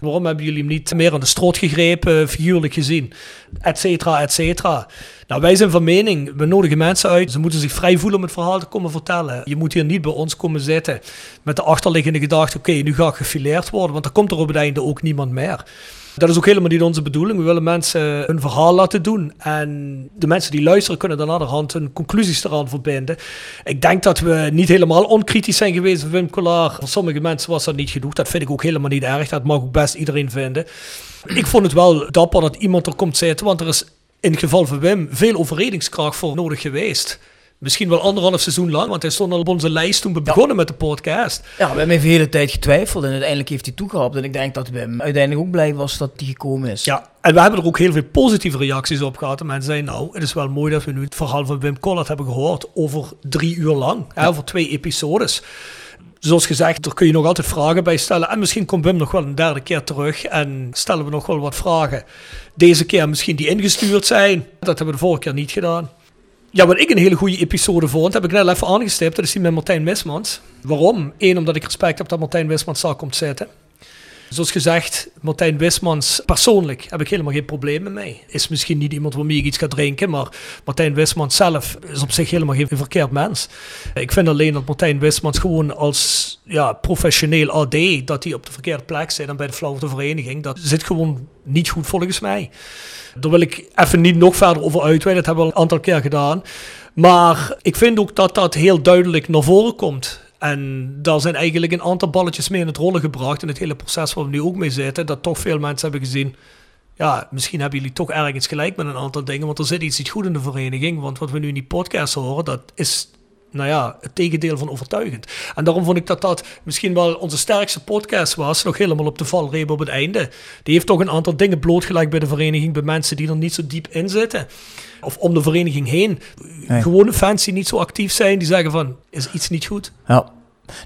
Waarom hebben jullie hem niet meer aan de strot gegrepen, figuurlijk gezien? Etcetera, etcetera. Nou, wij zijn van mening, we nodigen mensen uit. Ze moeten zich vrij voelen om het verhaal te komen vertellen. Je moet hier niet bij ons komen zitten met de achterliggende gedachte... oké, nu ga ik gefileerd worden, want dan komt er op het einde ook niemand meer. Dat is ook helemaal niet onze bedoeling. We willen mensen hun verhaal laten doen. En de mensen die luisteren kunnen dan hand hun conclusies eraan verbinden. Ik denk dat we niet helemaal onkritisch zijn geweest, Wim Collard. Voor sommige mensen was dat niet genoeg. Dat vind ik ook helemaal niet erg. Dat mag ook best iedereen vinden. Ik vond het wel dapper dat iemand er komt zitten, want er is in het geval van Wim veel overredingskracht voor nodig geweest. Misschien wel anderhalf seizoen lang, want hij stond al op onze lijst toen we begonnen met de podcast. Ja, we hebben even de hele tijd getwijfeld en uiteindelijk heeft hij toegehaald. En ik denk dat Wim uiteindelijk ook blij was dat hij gekomen is. Ja, en we hebben er ook heel veel positieve reacties op gehad. En mensen zeiden, nou, het is wel mooi dat we nu het verhaal van Wim Collard hebben gehoord over drie uur lang, ja. hè, over twee episodes. Zoals gezegd, er kun je nog altijd vragen bij stellen. En misschien komt Wim nog wel een derde keer terug en stellen we nog wel wat vragen. Deze keer misschien die ingestuurd zijn. Dat hebben we de vorige keer niet gedaan. Ja, wat ik een hele goede episode vond, heb ik net even aangestipt. Dat is die met Martijn Wismans. Waarom? Eén, omdat ik respect heb dat Martijn Wismans daar komt zitten. Zoals gezegd, Martijn Wismans, persoonlijk heb ik helemaal geen probleem mee. Is misschien niet iemand waarmee ik iets ga drinken, maar Martijn Wismans zelf is op zich helemaal geen verkeerd mens. Ik vind alleen dat Martijn Wismans gewoon als ja, professioneel AD, dat hij op de verkeerde plek zit en bij de flauwte vereniging, dat zit gewoon niet goed volgens mij. Daar wil ik even niet nog verder over uitweiden, dat hebben we al een aantal keer gedaan. Maar ik vind ook dat dat heel duidelijk naar voren komt. En daar zijn eigenlijk een aantal balletjes mee in het rollen gebracht in het hele proces waar we nu ook mee zitten. Dat toch veel mensen hebben gezien. Ja, misschien hebben jullie toch ergens gelijk met een aantal dingen. Want er zit iets niet goed in de vereniging. Want wat we nu in die podcast horen, dat is nou ja, het tegendeel van overtuigend. En daarom vond ik dat dat misschien wel onze sterkste podcast was. Nog helemaal op de valreep op het einde. Die heeft toch een aantal dingen blootgelegd bij de vereniging. Bij mensen die er niet zo diep in zitten. Of om de vereniging heen. Nee. Gewone fans die niet zo actief zijn. Die zeggen van, is iets niet goed? Ja.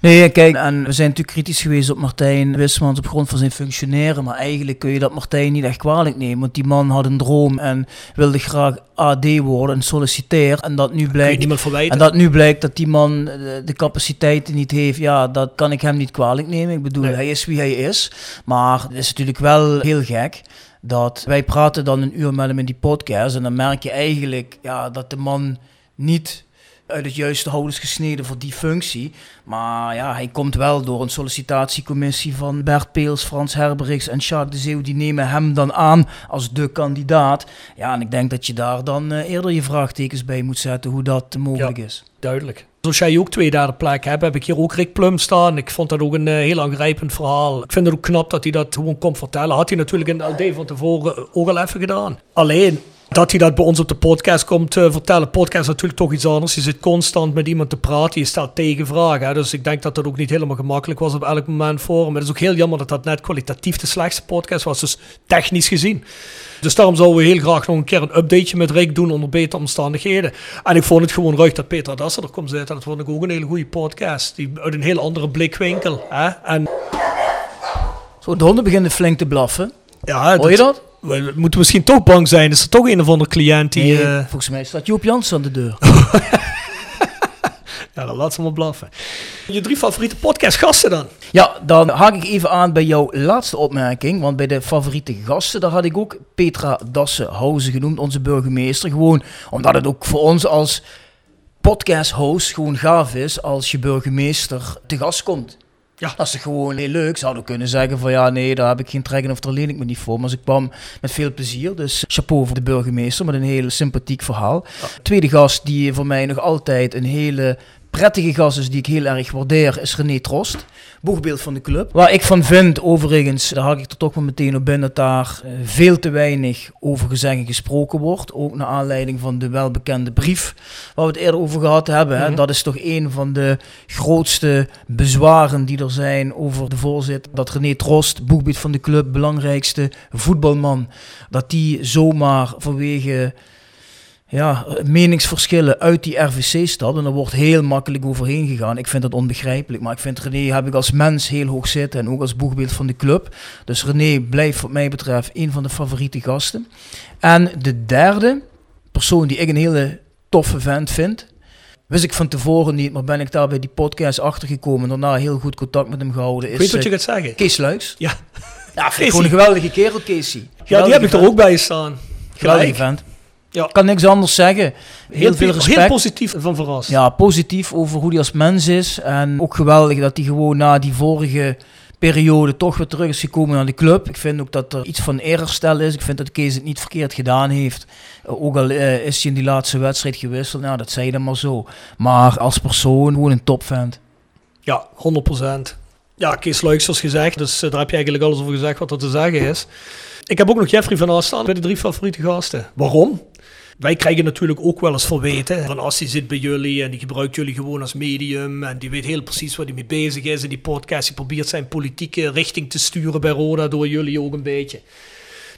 Nee, kijk, en we zijn natuurlijk kritisch geweest op Martijn Wismans op grond van zijn functioneren. Maar eigenlijk kun je dat Martijn niet echt kwalijk nemen. Want die man had een droom en wilde graag AD worden en solliciteer. En dat nu blijkt, en dat nu blijkt dat die man de capaciteiten niet heeft. Ja, dat kan ik hem niet kwalijk nemen. Ik bedoel, Nee. hij is wie hij is. Maar het is natuurlijk wel heel gek. Dat wij praten dan een uur met hem in die podcast. En dan merk je eigenlijk ja, dat de man niet uit het juiste hout is gesneden voor die functie. Maar ja, hij komt wel door een sollicitatiecommissie van Bert Peels, Frans Herberichs en Jacques de Zeeuw. Die nemen hem dan aan als de kandidaat. Ja, en ik denk dat je daar dan eh, eerder je vraagtekens bij moet zetten hoe dat mogelijk is. Duidelijk. Zoals jij ook twee derde plek hebt, heb ik hier ook Rick Plum staan. Ik vond dat ook een eh, heel aangrijpend verhaal. Ik vind het ook knap dat hij dat gewoon komt vertellen. Had hij natuurlijk in de LD van tevoren eh, ook al even gedaan. Alleen, dat hij dat bij ons op de podcast komt eh, vertellen. Podcast is natuurlijk toch iets anders. Je zit constant met iemand te praten. Je stelt tegenvragen. Hè? Dus ik denk dat dat ook niet helemaal gemakkelijk was op elk moment voor hem. Maar het is ook heel jammer dat dat net kwalitatief de slechtste podcast was. Dus technisch gezien. Dus daarom zouden we heel graag nog een keer een updateje met Rick doen onder betere omstandigheden. En ik vond het gewoon ruig dat Peter Dassen er komt zitten. Dat vond ik ook een hele goede podcast. Die uit een heel andere blikwinkel. Hè? En Zo, de honden beginnen flink te blaffen. ja, Hoor je dat? We moeten misschien toch bang zijn. Is er toch een of andere cliënt die... Nee, eh, volgens mij staat Joop Jansen aan de deur. ja, dan laat ze maar blaffen. Je drie favoriete podcastgasten dan? Ja, dan haak ik even aan bij jouw laatste opmerking. Want bij de favoriete gasten, daar had ik ook Petra Dassenhausen genoemd, onze burgemeester. Gewoon omdat het ook voor ons als podcast-host gewoon gaaf is als je burgemeester te gast komt. Ja. Dat is toch gewoon heel leuk. Zouden kunnen zeggen van ja, nee, daar heb ik geen trek in of daar leen ik me niet voor. Maar ze kwam met veel plezier. Dus chapeau voor de burgemeester met een heel sympathiek verhaal. Tweede gast die voor mij nog altijd een hele prettige gast is die ik heel erg waardeer, is René Trost. Boegbeeld van de club. Waar ik van vind, overigens, daar hak ik er toch wel meteen op binnen, dat daar eh, veel te weinig over gezegd en gesproken wordt. Ook naar aanleiding van de welbekende brief waar we het eerder over gehad hebben. hè. Mhm. Dat is toch een van de grootste bezwaren die er zijn over de voorzitter. Dat René Trost, boegbeeld van de club, belangrijkste voetbalman, dat die zomaar vanwege ja, meningsverschillen uit die RVC stapt. En daar wordt heel makkelijk overheen gegaan. Ik vind dat onbegrijpelijk. Maar ik vind René heb ik als mens heel hoog zitten. En ook als boegbeeld van de club. Dus René blijft wat mij betreft een van de favoriete gasten. En de derde persoon die ik een hele toffe vent vind. Wist ik van tevoren niet, maar ben ik daar bij die podcast achtergekomen. En daarna heel goed contact met hem gehouden. Ik Is weet wat je eh, gaat zeggen. Kees Luiks. Ja, Ja, vind ik Keesie. gewoon een geweldige kerel, Casey. ja die heb ik er ook bij staan. Geweldige vent. Ja. Kan niks anders zeggen. Heel, Heel, veel respect. heel positief van verrast. Ja, positief over hoe hij als mens is. En ook geweldig dat hij gewoon na die vorige periode toch weer terug is gekomen naar de club. Ik vind ook dat er iets van eerherstel is. Ik vind dat Kees het niet verkeerd gedaan heeft. Uh, ook al uh, is hij in die laatste wedstrijd gewisseld. Nou, dat zei je dan maar zo. Maar als persoon gewoon een topvent. Ja, 100%. Ja, Kees Luiks zoals gezegd. Dus uh, daar heb je eigenlijk alles over gezegd wat er te zeggen is. Ik heb ook nog Jeffrey van Aast staan bij de drie favoriete gasten. Waarom? Wij krijgen natuurlijk ook wel eens verweten. Van als die zit bij jullie en die gebruikt jullie gewoon als medium. En die weet heel precies waar hij mee bezig is. En die podcast, die probeert zijn politieke richting te sturen bij Roda door jullie ook een beetje.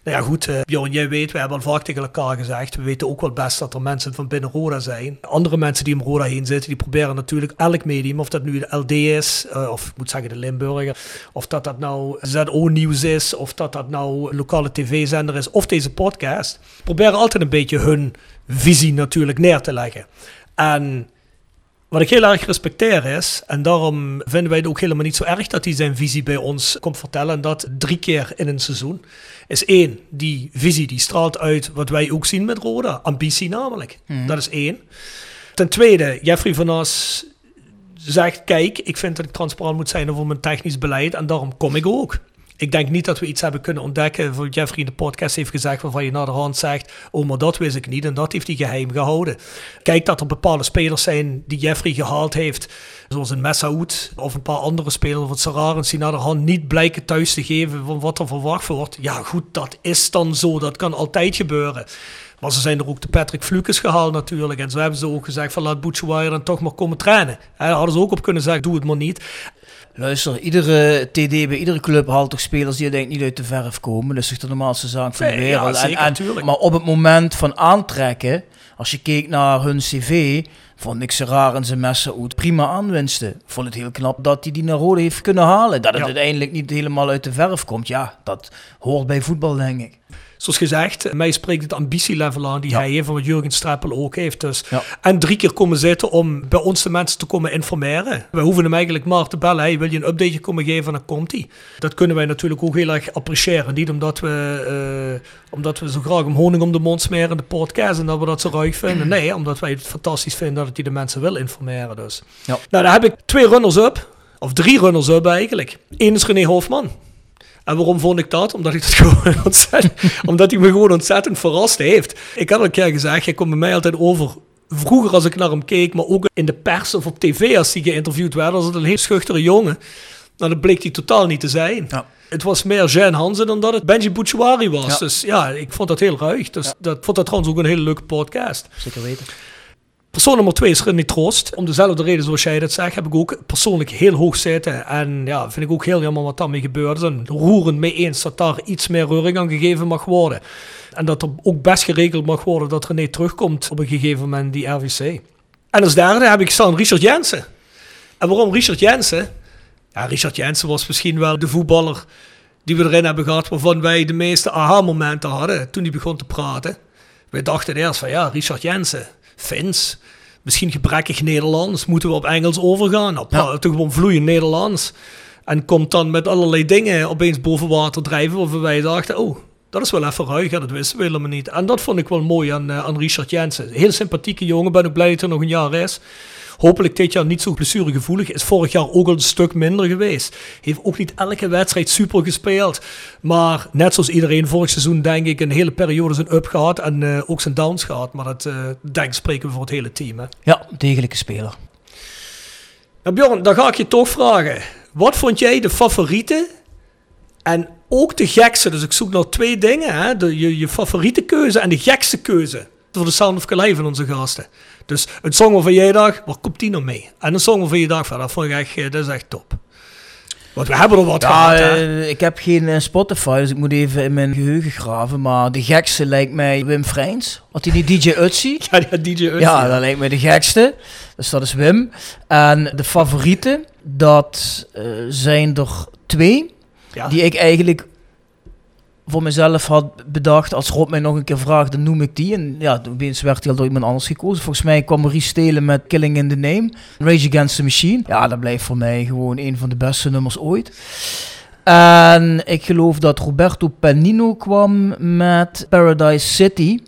Nou ja, goed, uh, Bjorn, jij weet, we hebben al vaak tegen elkaar gezegd. We weten ook wel best dat er mensen van binnen Roda zijn. Andere mensen die om Roda heen zitten, die proberen natuurlijk elk medium, of dat nu de LD is, uh, of ik moet zeggen de Limburger, of dat dat nou ZO-nieuws is, of dat dat nou lokale tv-zender is, of deze podcast. Proberen altijd een beetje hun visie natuurlijk neer te leggen. En Wat ik heel erg respecteer is, en daarom vinden wij het ook helemaal niet zo erg dat hij zijn visie bij ons komt vertellen, en dat drie keer in een seizoen, is één, die visie die straalt uit wat wij ook zien met Roda, ambitie namelijk. Dat is één. Ten tweede, Jeffrey van As zegt, kijk, ik vind dat ik transparant moet zijn over mijn technisch beleid en daarom kom ik ook. Ik denk niet dat we iets hebben kunnen ontdekken. Voor Jeffrey in de podcast heeft gezegd waarvan je naar de hand zegt: Oh, maar dat wist ik niet. En dat heeft hij geheim gehouden. Kijk dat er bepaalde spelers zijn die Jeffrey gehaald heeft. Zoals een Messaoud of een paar andere spelers. Het Sararens die naar de hand niet blijken thuis te geven van wat er verwacht wordt. Ja, goed, dat is dan zo. Dat kan altijd gebeuren. Maar ze zijn er ook de Patrick Flukes gehaald natuurlijk. En zo hebben ze ook gezegd van laat Boetjewaier dan toch maar komen trainen. Daar hadden ze ook op kunnen zeggen, doe het maar niet. Luister, iedere TD bij iedere club haalt toch spelers die denk niet uit de verf komen. Dat is toch de normaalste zaak van de Nee, wereld. En- zeker, en- maar op het moment van aantrekken, als je keek naar hun cv, vond ik ze raar en zijn messen uit prima aanwinsten. Vond het heel knap dat hij die naar Rode heeft kunnen halen. Dat het Ja. uiteindelijk niet helemaal uit de verf komt, ja, dat hoort bij voetbal, denk ik. Zoals gezegd, mij spreekt het ambitielevel aan die Ja. hij heeft, van wat Jurgen Streppel ook heeft. Dus. Ja. En drie keer komen zitten om bij ons de mensen te komen informeren. We hoeven hem eigenlijk maar te bellen. Hey, wil je een updateje komen geven? Dan komt hij. Dat kunnen wij natuurlijk ook heel erg appreciëren. Niet omdat we, eh, omdat we zo graag hem honing om de mond smeren in de podcast en dat we dat zo ruig vinden. Nee, omdat wij het fantastisch vinden dat hij de mensen wil informeren. Dus. Ja. Nou, daar heb ik twee runners-up. Of drie runners-up eigenlijk. Eén is René Hofman. En waarom vond ik dat? Omdat, ik dat gewoon ontzettend, omdat hij me gewoon ontzettend verrast heeft. Ik had al een keer gezegd, hij komt bij mij altijd over. Vroeger als ik naar hem keek, maar ook in de pers of op tv als hij geïnterviewd werd, was het een heel schuchtere jongen. Nou, dat bleek hij totaal niet te zijn. Ja. Het was meer Jean Hansen dan dat het Benji Bouchouari was. Ja. Dus ja, ik vond dat heel ruig. Dus dat vond dat trouwens ook een hele leuke podcast. Zeker weten. Persoon nummer twee is René Troost. Om dezelfde reden zoals jij dat zegt, heb ik ook persoonlijk heel hoog zitten. En ja, vind ik ook heel jammer wat daarmee is. En roerend mee eens dat daar iets meer reuring aan gegeven mag worden. En dat er ook best geregeld mag worden dat René terugkomt op een gegeven moment die RVC. En als derde heb ik staan Richard Jensen. En waarom Richard Jensen? Ja, Richard Jensen was misschien wel de voetballer die we erin hebben gehad waarvan wij de meeste aha-momenten hadden toen hij begon te praten. Wij dachten eerst van ja, Richard Jensen, Fins, misschien gebrekkig Nederlands, moeten we op Engels overgaan? Nou, praat toch gewoon vloeiend Nederlands. En komt dan met allerlei dingen opeens boven water drijven waarvan wij dachten, oh, dat is wel even ruig, dat wisten we helemaal niet. En dat vond ik wel mooi aan, eh, aan Richard Jensen. Heel sympathieke jongen, ben ook blij dat hij nog een jaar is. Hopelijk dit jaar niet zo blessuregevoelig. Is vorig jaar ook al een stuk minder geweest. Heeft ook niet elke wedstrijd super gespeeld. Maar net zoals iedereen vorig seizoen denk ik een hele periode zijn up gehad. En eh, ook zijn downs gehad. Maar dat eh, denk spreken we voor het hele team. Hè. Ja, degelijke speler. Nou Bjorn, dan ga ik je toch vragen. Wat vond jij de favoriete en ook de gekste? Dus ik zoek naar twee dingen. Hè? De, je, je favoriete keuze en de gekste keuze. Voor de Sound of Calais van onze gasten. Dus een song waarvan jij dacht, waar komt die nou mee? En een song waarvan je dacht, van, dat vond ik echt, eh, dat is echt top. Want we hebben er wat Ja, gehad. eh, ik heb geen eh, Spotify, dus ik moet even in mijn geheugen graven. Maar de gekste lijkt mij Wim Freins. Had hij die DJ Utsi? Ja, ja, DJ Utsi. Ja, dat lijkt mij de gekste. Dus dat is Wim. En de favorieten, dat zijn er twee. Ja. Die ik eigenlijk voor mezelf had bedacht. Als Rob mij nog een keer vraagt, dan noem ik die. En ja, opeens werd hij al door iemand anders gekozen. Volgens mij kwam Maurice Stelen met Killing in the Name. Rage Against the Machine. Ja, dat blijft voor mij gewoon een van de beste nummers ooit. En ik geloof dat Roberto Panino kwam met Paradise City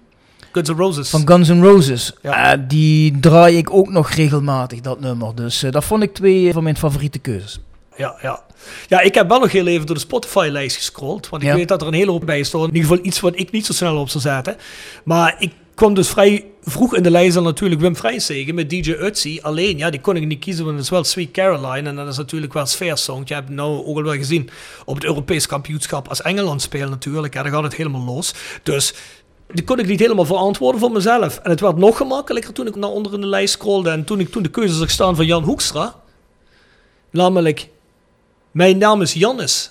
Guns N' Roses. van Guns N' Roses. Ja. Eh, die draai ik ook nog regelmatig, dat nummer. Dus eh, dat vond ik twee van mijn favoriete keuzes. Ja, ja. ja, ik heb wel nog heel even door de Spotify-lijst gescrolld. Want ik Ja. weet dat er een hele hoop bij stond. In ieder geval iets wat ik niet zo snel op zou zetten. Maar ik kwam dus vrij vroeg in de lijst dan natuurlijk Wim Freins tegen met DJ Utsi. Alleen, ja, die kon ik niet kiezen, want het is wel Sweet Caroline. En dat is natuurlijk wel een sfeersong. Je hebt het nou ook al wel gezien op het Europees kampioenschap als Engeland speelt natuurlijk. Ja, dan gaat het helemaal los. Dus die kon ik niet helemaal verantwoorden voor mezelf. En het werd nog gemakkelijker toen ik naar onder in de lijst scrolde. En toen ik toen de keuze zag staan van Jan Hoekstra. Namelijk, mijn naam is Jannes.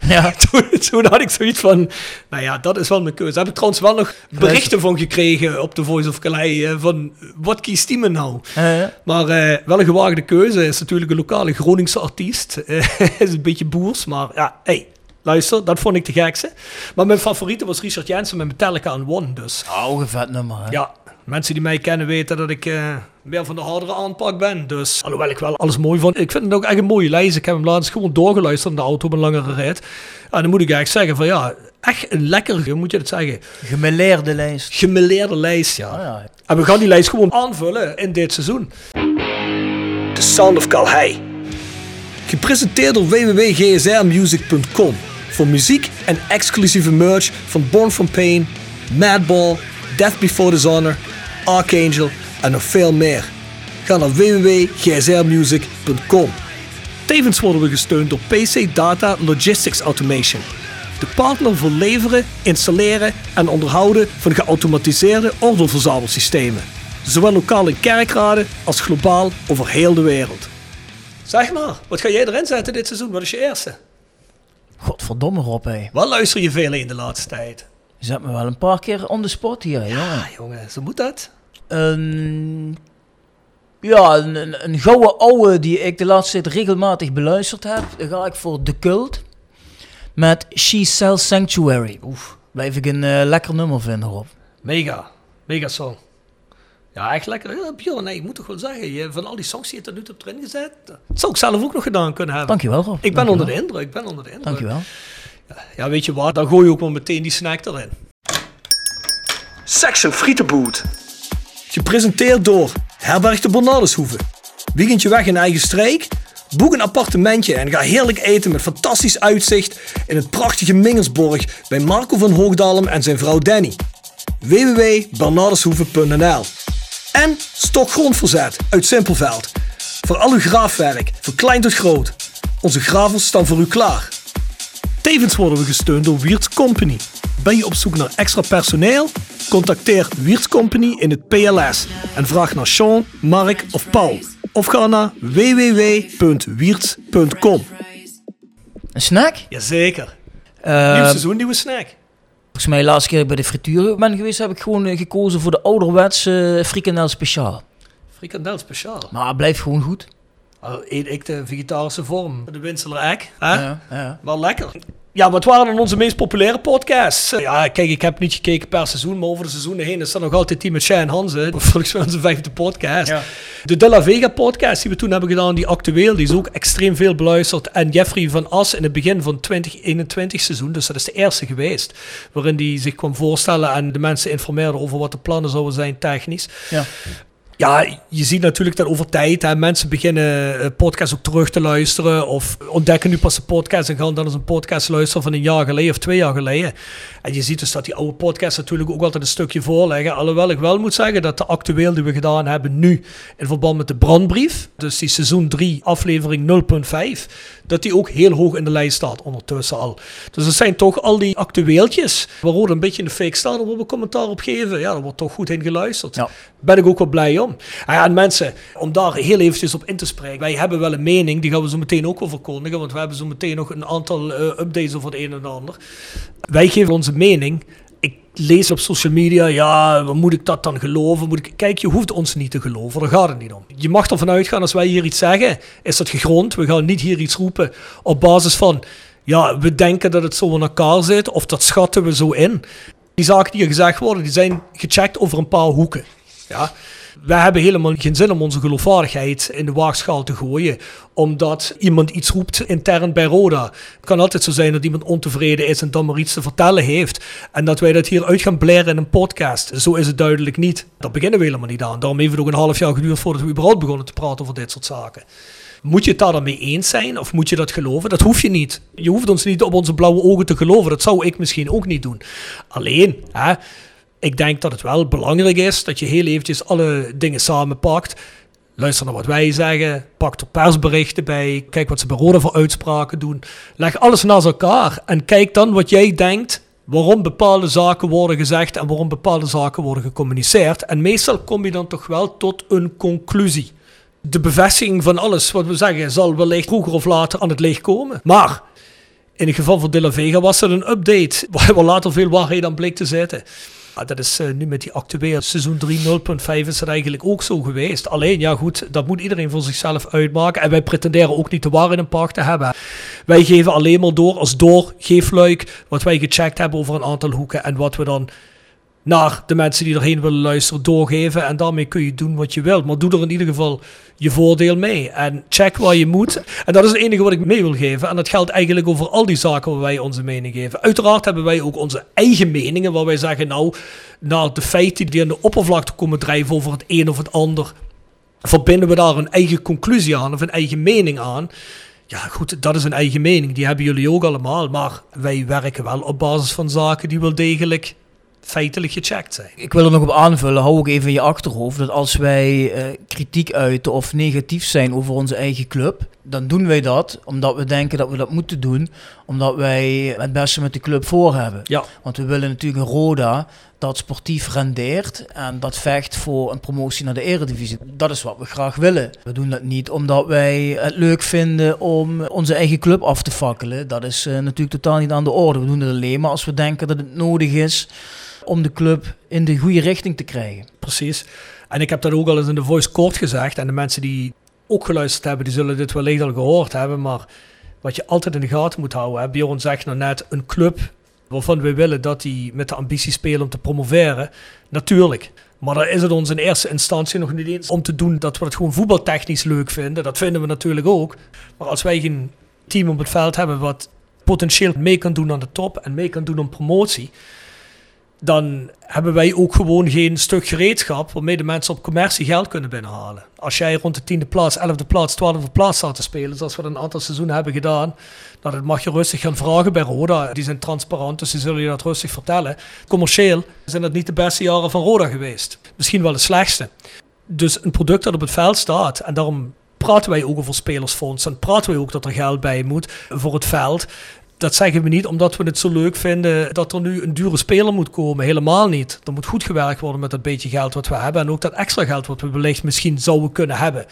Ja. Toen, toen had ik zoiets van, nou ja, dat is wel mijn keuze. Daar heb ik trouwens wel nog berichten van gekregen op de Voice of Calais. eh, Van, wat kiest die me nou? Eh, Maar eh, wel een gewaagde keuze. Is natuurlijk een lokale Groningse artiest. Is een beetje boers, maar ja, hey, luister, dat vond ik de gekste. Maar mijn favoriete was Richard Jensen met Metallica en One dus. oh, een vet nummer. Hè? Ja, mensen die mij kennen weten dat ik eh, meer van de hardere aanpak ben. Dus alhoewel ik wel alles mooi vond. Ik vind het ook echt een mooie lijst. Ik heb hem laatst gewoon doorgeluisterd in de auto op een langere rit. En dan moet ik eigenlijk zeggen van ja, echt een lekker, moet je het zeggen? Gemeleerde lijst. Gemeleerde lijst, ja. Ah, ja. En we gaan die lijst gewoon aanvullen in dit seizoen. The Sound of Calhei. Gepresenteerd door www.gsrmusic.com. Voor muziek en exclusieve merch van Born From Pain, Madball, Death Before Dishonor, Archangel en nog veel meer. Ga naar www.gsrmusic.com. Tevens worden we gesteund door PC Data Logistics Automation. De partner voor leveren, installeren en onderhouden van geautomatiseerde ordeelverzamelsystemen. Zowel lokaal in kerkraden als globaal over heel de wereld. Zeg maar, wat ga jij erin zetten dit seizoen? Wat is je eerste? Godverdomme Rob, hé. Wat luister je veel in de laatste tijd? Je zet me wel een paar keer on the spot hier, jongen. Ah, jongen, zo moet dat. Een, ja, een, een, een gouden ouwe die ik de laatste tijd regelmatig beluisterd heb. Dan ga ik voor The Cult. Met She Sells Sanctuary. Oef, blijf ik een eh, lekker nummer vinden, Rob. Mega, mega song. Ja, echt lekker. Ja, Bjorn, nee, ik moet toch wel zeggen, je, van al die songs die je tot nu toe hebt erin gezet, dat zou ik zelf ook nog gedaan kunnen hebben. Dankjewel, Rob. Ik ben Dankjewel. onder de indruk, ik ben onder de indruk. Dankjewel. Ja, weet je wat, dan gooi je ook wel meteen die snack erin. Section Frietenboot. Gepresenteerd door Herberg de Bernardeshoeve. Weekendje weg in eigen streek? Boek een appartementje en ga heerlijk eten met fantastisch uitzicht in het prachtige Mingelsborg bij Marco van Hoogdalem en zijn vrouw Danny. www.bernardeshoeve.nl En Stokgrondverzet uit Simpelveld. Voor al uw graafwerk, van klein tot groot. Onze gravels staan voor u klaar. Tevens worden we gesteund door Wiert's Company. Ben je op zoek naar extra personeel? Contacteer Wiert's Company in het PLS en vraag naar Sean, Mark of Paul. Of ga naar www.wierts.com. Een snack? Jazeker. Eh, Nieuw seizoen, nieuwe snack. volgens mij de laatste keer dat ik bij de frituur ben geweest, heb ik gewoon eh, gekozen voor de ouderwetse eh, frikandel speciaal. Frikandel speciaal. Maar het blijft gewoon goed. Al eet ik de vegetarische vorm. De Winseler Egg. Hè? Ja, ja. Wel lekker. Ja, wat waren dan onze meest populaire podcasts? Eh, Ja, kijk, ik heb niet gekeken per seizoen, maar over de seizoenen heen is er nog altijd die met Shane Hansen. Volgens mij onze vijfde podcast. Ja. De De La Vega podcast die we toen hebben gedaan, die actueel, die is ook extreem veel beluisterd. En Jeffrey van As in het begin van 2021 seizoen, dus dat is de eerste geweest, waarin hij zich kwam voorstellen en de mensen informeerde over wat de plannen zouden zijn technisch. Ja. Ja, je ziet natuurlijk dat over tijd hè, mensen beginnen eh, podcasts ook terug te luisteren. Of ontdekken nu pas een podcast en gaan dan eens een podcast luisteren van een jaar geleden of twee jaar geleden. En je ziet dus dat die oude podcasts natuurlijk ook altijd een stukje voorleggen. Alhoewel ik wel moet zeggen dat de actueel die we gedaan hebben nu in verband met de brandbrief, dus die seizoen 3 aflevering 0.5, dat die ook heel hoog in de lijst staat ondertussen al. Dus het zijn toch al die actueeltjes waar Rode een beetje in de fake staan, daar we commentaar op geven. Ja, daar wordt toch goed in geluisterd. Ja. Ben ik ook wel blij om. Ah ja, en mensen, om daar heel eventjes op in te spreken. Wij hebben wel een mening, die gaan we zo meteen ook wel verkondigen, want we hebben zo meteen nog een aantal eh, updates over het een en ander. Wij geven onze mening. Ik lees op social media, ja, moet ik dat dan geloven? Moet ik... Kijk, je hoeft ons niet te geloven, daar gaat het niet om. Je mag ervan uitgaan, als wij hier iets zeggen, is dat gegrond. We gaan niet hier iets roepen op basis van, ja, we denken dat het zo in elkaar zit, of dat schatten we zo in. Die zaken die hier gezegd worden, die zijn gecheckt over een paar hoeken. Ja. Wij hebben helemaal geen zin om onze geloofwaardigheid in de waagschaal te gooien. Omdat iemand iets roept intern bij Roda. Het kan altijd zo zijn dat iemand ontevreden is en dan maar iets te vertellen heeft. En dat wij dat hier uit gaan blaren in een podcast. Zo is het duidelijk niet. Daar beginnen we helemaal niet aan. Daarom heeft het ook een half jaar geduurd voordat we überhaupt begonnen te praten over dit soort zaken. Moet je het daar dan mee eens zijn of moet je dat geloven? Dat hoef je niet. Je hoeft ons niet op onze blauwe ogen te geloven. Dat zou ik misschien ook niet doen. Alleen, hè, ik denk dat het wel belangrijk is dat je heel eventjes alle dingen samenpakt. Luister naar wat wij zeggen. Pak er persberichten bij. Kijk wat ze bij Roda voor uitspraken doen. Leg alles naast elkaar. En kijk dan wat jij denkt. Waarom bepaalde zaken worden gezegd en waarom bepaalde zaken worden gecommuniceerd. En meestal kom je dan toch wel tot een conclusie. De bevestiging van alles wat we zeggen zal wellicht vroeger of later aan het licht komen. Maar in het geval van De La Vega was er een update waar later veel waarheid aan bleek te zitten. Ja, dat is eh, nu met die actuele seizoen 3 0.5 is dat eigenlijk ook zo geweest. Alleen, ja goed, dat moet iedereen voor zichzelf uitmaken. En wij pretenderen ook niet de waarheid in pacht te hebben. Wij geven alleen maar door als doorgeefluik wat wij gecheckt hebben over een aantal hoeken. En wat we dan naar de mensen die erheen willen luisteren doorgeven. En daarmee kun je doen wat je wilt. Maar doe er in ieder geval je voordeel mee. En check waar je moet. En dat is het enige wat ik mee wil geven. En dat geldt eigenlijk over al die zaken waar wij onze mening geven. Uiteraard hebben wij ook onze eigen meningen. Waar wij zeggen, nou, naar de feiten die aan de oppervlakte komen drijven over het een of het ander. Verbinden we daar een eigen conclusie aan of een eigen mening aan. Ja, goed, dat is een eigen mening. Die hebben jullie ook allemaal. Maar wij werken wel op basis van zaken die wel degelijk feitelijk gecheckt zijn. Ik wil er nog op aanvullen, hou ook even in je achterhoofd, dat als wij uh, kritiek uiten of negatief zijn over onze eigen club, dan doen wij dat omdat we denken dat we dat moeten doen, omdat wij het beste met de club voor hebben. Ja. Want we willen natuurlijk een Roda dat sportief rendeert en dat vecht voor een promotie naar de eredivisie. Dat is wat we graag willen. We doen dat niet omdat wij het leuk vinden om onze eigen club af te fakkelen. Dat is uh, natuurlijk totaal niet aan de orde. We doen het alleen maar als we denken dat het nodig is om de club in de goede richting te krijgen. Precies. En ik heb dat ook al eens in de voice kort gezegd. En de mensen die ook geluisterd hebben, die zullen dit wellicht al gehoord hebben. Maar wat je altijd in de gaten moet houden. Hè? Bjorn zegt nou net, een club waarvan we willen dat die met de ambitie spelen om te promoveren. Natuurlijk. Maar dan is het ons in eerste instantie nog niet eens om te doen dat we het gewoon voetbaltechnisch leuk vinden. Dat vinden we natuurlijk ook. Maar als wij geen team op het veld hebben wat potentieel mee kan doen aan de top en mee kan doen aan promotie, dan hebben wij ook gewoon geen stuk gereedschap waarmee de mensen op commercie geld kunnen binnenhalen. Als jij rond de tiende plaats, elfde plaats, twaalfde plaats staat te spelen, zoals we dat een aantal seizoenen hebben gedaan, nou, dat mag je rustig gaan vragen bij Roda. Die zijn transparant, dus die zullen je dat rustig vertellen. Commercieel zijn dat niet de beste jaren van Roda geweest. Misschien wel de slechtste. Dus een product dat op het veld staat, en daarom praten wij ook over spelersfonds en praten wij ook dat er geld bij moet voor het veld dat zeggen we niet omdat we het zo leuk vinden dat er nu een dure speler moet komen. Helemaal niet. Er moet goed gewerkt worden met dat beetje geld wat we hebben. En ook dat extra geld wat we wellicht misschien zouden kunnen hebben.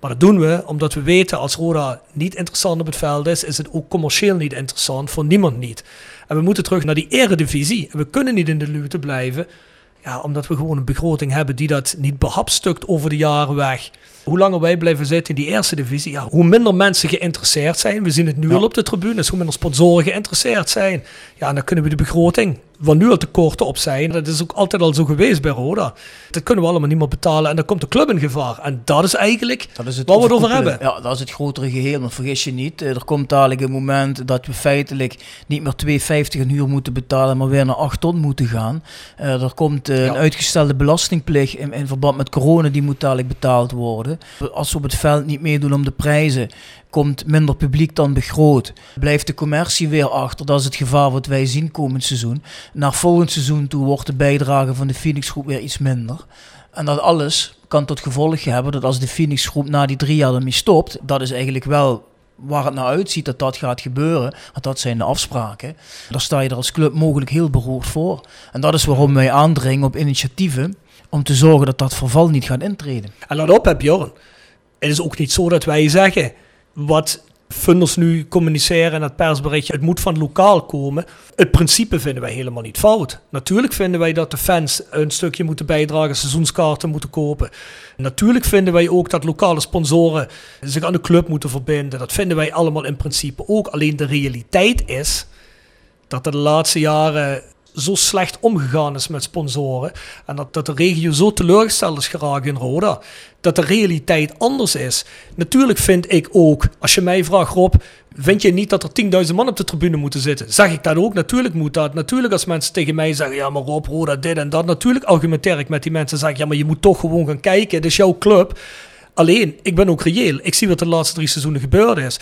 Maar dat doen we omdat we weten als Roda niet interessant op het veld is, is het ook commercieel niet interessant voor niemand niet. En we moeten terug naar die eredivisie. En we kunnen niet in de luwte blijven. Ja, omdat we gewoon een begroting hebben die dat niet behapstukt over de jaren weg hoe langer wij blijven zitten in die eerste divisie, ja, hoe minder mensen geïnteresseerd zijn. We zien het nu al op de tribunes, hoe minder sponsoren geïnteresseerd zijn. Ja, dan kunnen we de begroting waar nu al tekorten op zijn. Dat is ook altijd al zo geweest bij Roda. Dat kunnen we allemaal niet meer betalen en dan komt de club in gevaar. En dat is eigenlijk dat is het waar we het over hebben. Ja, dat is het grotere geheel. Want vergis je niet, eh, er komt dadelijk een moment dat we feitelijk niet meer 2,50 een uur moeten betalen, maar weer naar 8 ton moeten gaan. Uh, er komt uh, een uitgestelde belastingplicht in, in verband met corona, die moet dadelijk betaald worden. Als we op het veld niet meedoen om de prijzen, komt minder publiek dan begroot. Blijft de commercie weer achter, dat is het gevaar wat wij zien komend seizoen. Naar volgend seizoen toe wordt de bijdrage van de Phoenix Groep weer iets minder. En dat alles kan tot gevolg hebben dat als de Phoenix Groep na die drie jaar ermee stopt, dat is eigenlijk wel waar het naar uitziet dat dat gaat gebeuren, want dat zijn de afspraken, daar sta je er als club mogelijk heel beroerd voor. En dat is waarom wij aandringen op initiatieven om te zorgen dat dat verval niet gaat intreden. En laat op, Jorn. Het is ook niet zo dat wij zeggen wat funders nu communiceren in het persberichtje, het moet van lokaal komen. Het principe vinden wij helemaal niet fout. Natuurlijk vinden wij dat de fans een stukje moeten bijdragen, seizoenskaarten moeten kopen. Natuurlijk vinden wij ook dat lokale sponsoren zich aan de club moeten verbinden. Dat vinden wij allemaal in principe ook. Alleen de realiteit is dat de laatste jaren zo slecht omgegaan is met sponsoren. En dat, dat de regio zo teleurgesteld is geraakt in Roda. Dat de realiteit anders is. Natuurlijk vind ik ook, als je mij vraagt, Rob, vind je niet dat er 10.000 man op de tribune moeten zitten? Zeg ik dat ook? Natuurlijk moet dat. Natuurlijk als mensen tegen mij zeggen, ja maar Rob, Roda, dit en dat. Natuurlijk argumenteer ik met die mensen. Zeg ik, ja maar je moet toch gewoon gaan kijken. Het is jouw club. Alleen, ik ben ook reëel. Ik zie wat de laatste drie seizoenen gebeurd is.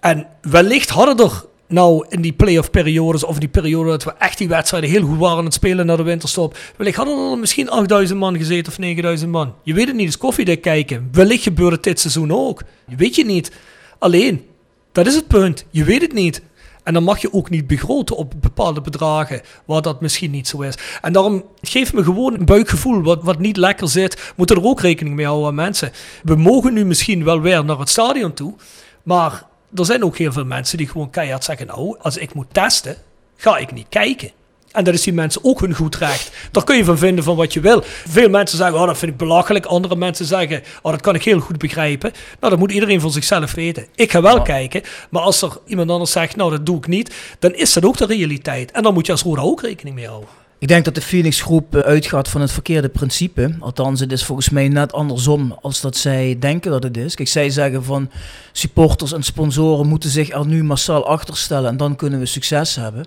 En wellicht hadden er nou in die playoff periodes of die periode dat we echt die wedstrijden heel goed waren aan het spelen naar de winterstop. Wellicht hadden er misschien 8000 man gezeten of 9000 man. Je weet het niet, is koffiedik kijken. Wellicht gebeurt het dit seizoen ook. Je weet je niet. Alleen, dat is het punt. Je weet het niet. En dan mag je ook niet begroten op bepaalde bedragen waar dat misschien niet zo is. En daarom geeft me gewoon een buikgevoel wat, wat niet lekker zit. Moeten er ook rekening mee houden mensen. We mogen nu misschien wel weer naar het stadion toe. Maar er zijn ook heel veel mensen die gewoon keihard zeggen: Nou, als ik moet testen, ga ik niet kijken. En dat is die mensen ook hun goed recht. Daar kun je van vinden van wat je wil. Veel mensen zeggen, oh, dat vind ik belachelijk. Andere mensen zeggen, oh, dat kan ik heel goed begrijpen. Nou, dat moet iedereen voor zichzelf weten. Ik ga wel kijken. Maar als er iemand anders zegt, nou, dat doe ik niet. Dan is dat ook de realiteit. En dan moet je als Roda ook rekening mee houden. Ik denk dat de Phoenix groep eh, uitgaat van het verkeerde principe. Althans, het is volgens mij net andersom als dat zij denken dat het is. Kijk, zij zeggen van supporters en sponsoren moeten zich er nu massaal achter stellen en dan kunnen we succes hebben.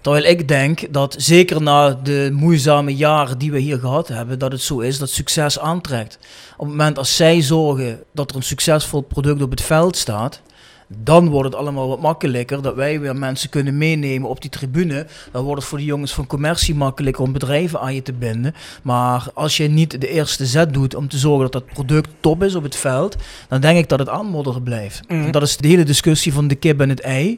Terwijl ik denk dat zeker na de moeizame jaren die we hier gehad hebben, dat het zo is dat succes aantrekt. Op het moment als zij zorgen dat er een succesvol product op het veld staat, dan wordt het allemaal wat makkelijker. Dat wij weer mensen kunnen meenemen op die tribune. Dan wordt het voor de jongens van commercie makkelijker om bedrijven aan je te binden. Maar als je niet de eerste zet doet om te zorgen dat dat product top is op het veld, dan denk ik dat het aanmodderen blijft. En dat is de hele discussie van de kip en het ei.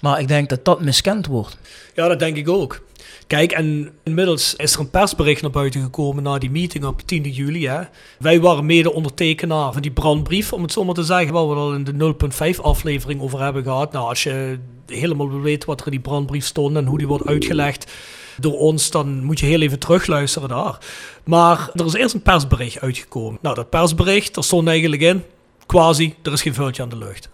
Maar ik denk dat dat miskend wordt. Ja, dat denk ik ook. Kijk, en inmiddels is er een persbericht naar buiten gekomen na die meeting op 10 juli. Hè. Wij waren mede ondertekenaar van die brandbrief, om het zo maar te zeggen, waar we al in de 0.5 aflevering over hebben gehad. Nou, als je helemaal weten wat er in die brandbrief stond en hoe die wordt uitgelegd door ons, dan moet je heel even terugluisteren daar. Maar er is eerst een persbericht uitgekomen. Nou, dat persbericht, stond eigenlijk in, quasi, er is geen vuiltje aan de lucht.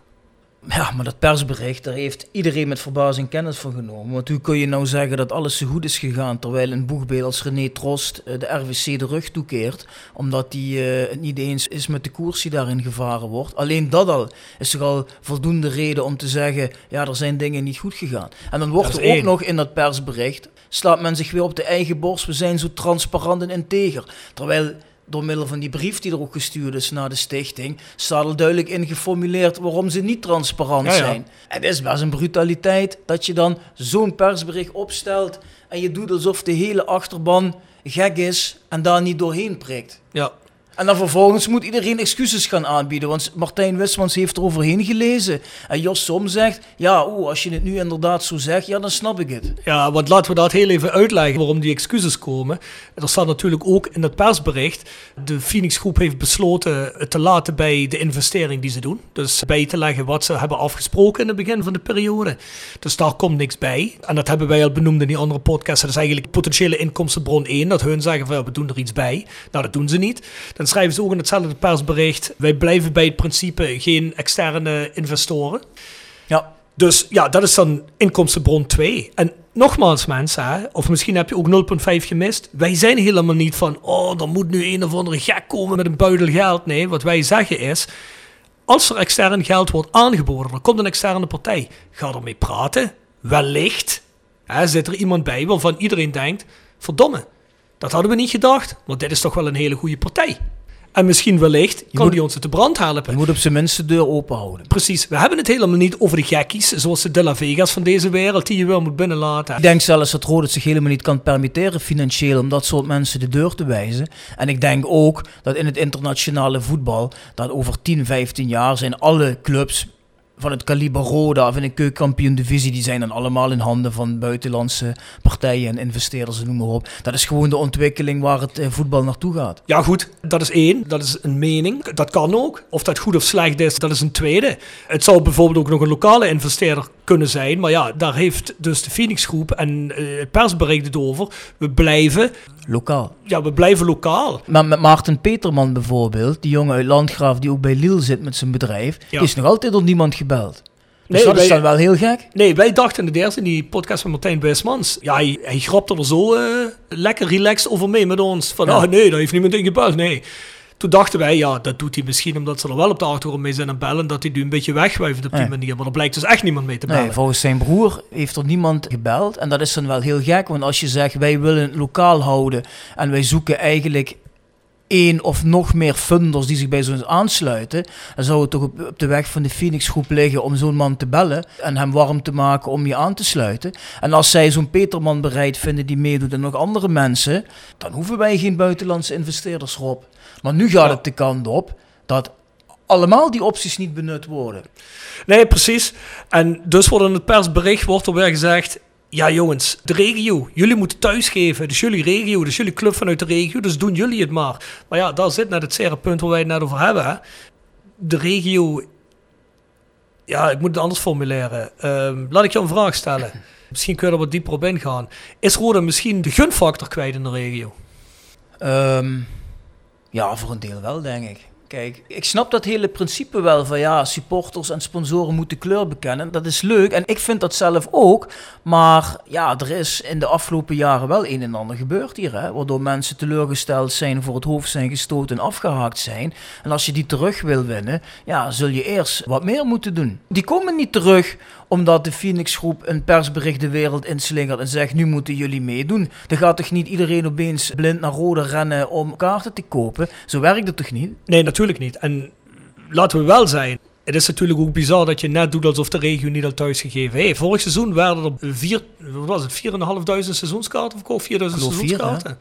Ja, maar dat persbericht, daar heeft iedereen met verbazing kennis van genomen. Want hoe kun je nou zeggen dat alles zo goed is gegaan, terwijl een boegbeeld als René Trost eh, de RWC de rug toekeert, omdat die eh, het niet eens is met de koers die daarin gevaren wordt. Alleen dat al is toch al voldoende reden om te zeggen, ja, er zijn dingen niet goed gegaan. En dan wordt er ook één. nog in dat persbericht, slaat men zich weer op de eigen borst, we zijn zo transparant en integer. Terwijl door middel van die brief die er ook gestuurd is naar de stichting, staat er duidelijk in geformuleerd waarom ze niet transparant Ja, ja. zijn. Het is best een brutaliteit dat je dan zo'n persbericht opstelt en je doet alsof de hele achterban gek is en daar niet doorheen prikt. Ja, En dan vervolgens moet iedereen excuses gaan aanbieden. Want Martijn Wismans heeft er overheen gelezen. En Jos Som zegt, ja, oeh, als je het nu inderdaad zo zegt, ja, dan snap ik het. Ja, want laten we dat heel even uitleggen waarom die excuses komen. Er staat natuurlijk ook in het persbericht. De Phoenix Groep heeft besloten te laten bij de investering die ze doen. Dus bij te leggen wat ze hebben afgesproken in het begin van de periode. Dus daar komt niks bij. En dat hebben wij al benoemd in die andere podcast. Dat is eigenlijk potentiële inkomstenbron 1. Dat hun zeggen van we doen er iets bij. Nou, dat doen ze niet. Dan schrijven ze ook in hetzelfde persbericht. Wij blijven bij het principe geen externe investoren. Ja, Dus ja, dat is dan inkomstenbron 2. En nogmaals mensen, hè, of misschien heb je ook 0.5 gemist. Wij zijn helemaal niet van, oh, er moet nu een of andere gek komen met een buidel geld. Nee, wat wij zeggen is, als er extern geld wordt aangeboden, er komt een externe partij, ga ermee praten. Wellicht hè, zit er iemand bij waarvan iedereen denkt, verdomme, dat hadden we niet gedacht, want dit is toch wel een hele goede partij. En misschien wellicht kan moet- die ons uit de brand helpen. je moet op zijn minst de deur open houden. Precies, we hebben het helemaal niet over de gekkies, zoals de De La Vegas van deze wereld, die je wel moet binnenlaten. Ik denk zelfs dat Rode het zich helemaal niet kan permitteren financieel om dat soort mensen de deur te wijzen. En ik denk ook dat in het internationale voetbal, dat over 10, 15 jaar zijn alle clubs van het kaliber Roda of in een keukenkampioen divisie, die zijn dan allemaal in handen van buitenlandse partijen en investeerders noem maar op. Dat is gewoon de ontwikkeling waar het eh, voetbal naartoe gaat. Ja goed, dat is één, dat is een mening, dat kan ook. Of dat goed of slecht is, dat is een tweede. Het zou bijvoorbeeld ook nog een lokale investeerder kunnen zijn, maar ja, daar heeft dus de Phoenix Groep en eh, het persbericht het over. We blijven, Lokaal. ja, we blijven lokaal. Maar met Maarten Peterman bijvoorbeeld, die jongen uit Landgraaf die ook bij Lille zit met zijn bedrijf, Ja. die is nog altijd door niemand gebeld. Dus Nee, dat is dan wel heel gek. Nee, wij dachten in de eerste, in die podcast van Martijn Wismans, ja, hij, hij grapte er zo eh, lekker relaxed over mee met ons. Van, Ja. ah nee, daar heeft niemand in gebeld, nee. Toen dachten wij, ja, dat doet hij misschien omdat ze er wel op de achtergrond mee zijn aan bellen, dat hij nu een beetje wegwijft op die Nee. manier. Maar er blijkt dus echt niemand mee te bellen. Nee, volgens zijn broer heeft er niemand gebeld. En dat is dan wel heel gek, want als je zegt wij willen het lokaal houden en wij zoeken eigenlijk één of nog meer funders die zich bij zo'n aansluiten, dan zou het toch op, op de weg van de Phoenix groep liggen om zo'n man te bellen en hem warm te maken om je aan te sluiten. En als zij zo'n Peterman bereid vinden die meedoet en nog andere mensen, dan hoeven wij geen buitenlandse investeerders op. Maar nu gaat het de kant op dat allemaal die opties niet benut worden. Nee, precies. En dus wordt in het persbericht wordt er weer gezegd... Ja jongens, de regio, jullie moeten thuisgeven. Dus jullie regio, dus jullie club vanuit de regio, dus doen jullie het maar. Maar ja, daar zit net het zere punt waar wij het net over hebben. Hè. De regio... Ja, ik moet het anders formuleren. Ehm, laat ik je een vraag stellen. Misschien kun je er wat dieper op ingaan. Is Roda misschien de gunfactor kwijt in de regio? Ehm, ja, voor een deel wel, denk ik. Kijk, ik snap dat hele principe wel van ja, supporters en sponsoren moeten kleur bekennen. Dat is leuk en ik vind dat zelf ook. Maar ja, er is in de afgelopen jaren wel een en ander gebeurd hier. Hè, waardoor mensen teleurgesteld zijn, voor het hoofd zijn gestoten en afgehaakt zijn. En als je die terug wil winnen, ja, zul je eerst wat meer moeten doen. Die komen niet terug omdat de Phoenix groep een persbericht de wereld inslingert en zegt nu moeten jullie meedoen. Dan gaat toch niet iedereen opeens blind naar rode rennen om kaarten te kopen? Zo werkt het toch niet? Nee, natuurlijk niet. En laten we wel zijn. Het is natuurlijk ook bizar dat je net doet alsof de regio niet al thuisgegeven heeft. Vorig seizoen werden er vier, wat was het, 4.500 seizoenskaarten verkocht, 4.000 geloof vier, seizoenskaarten.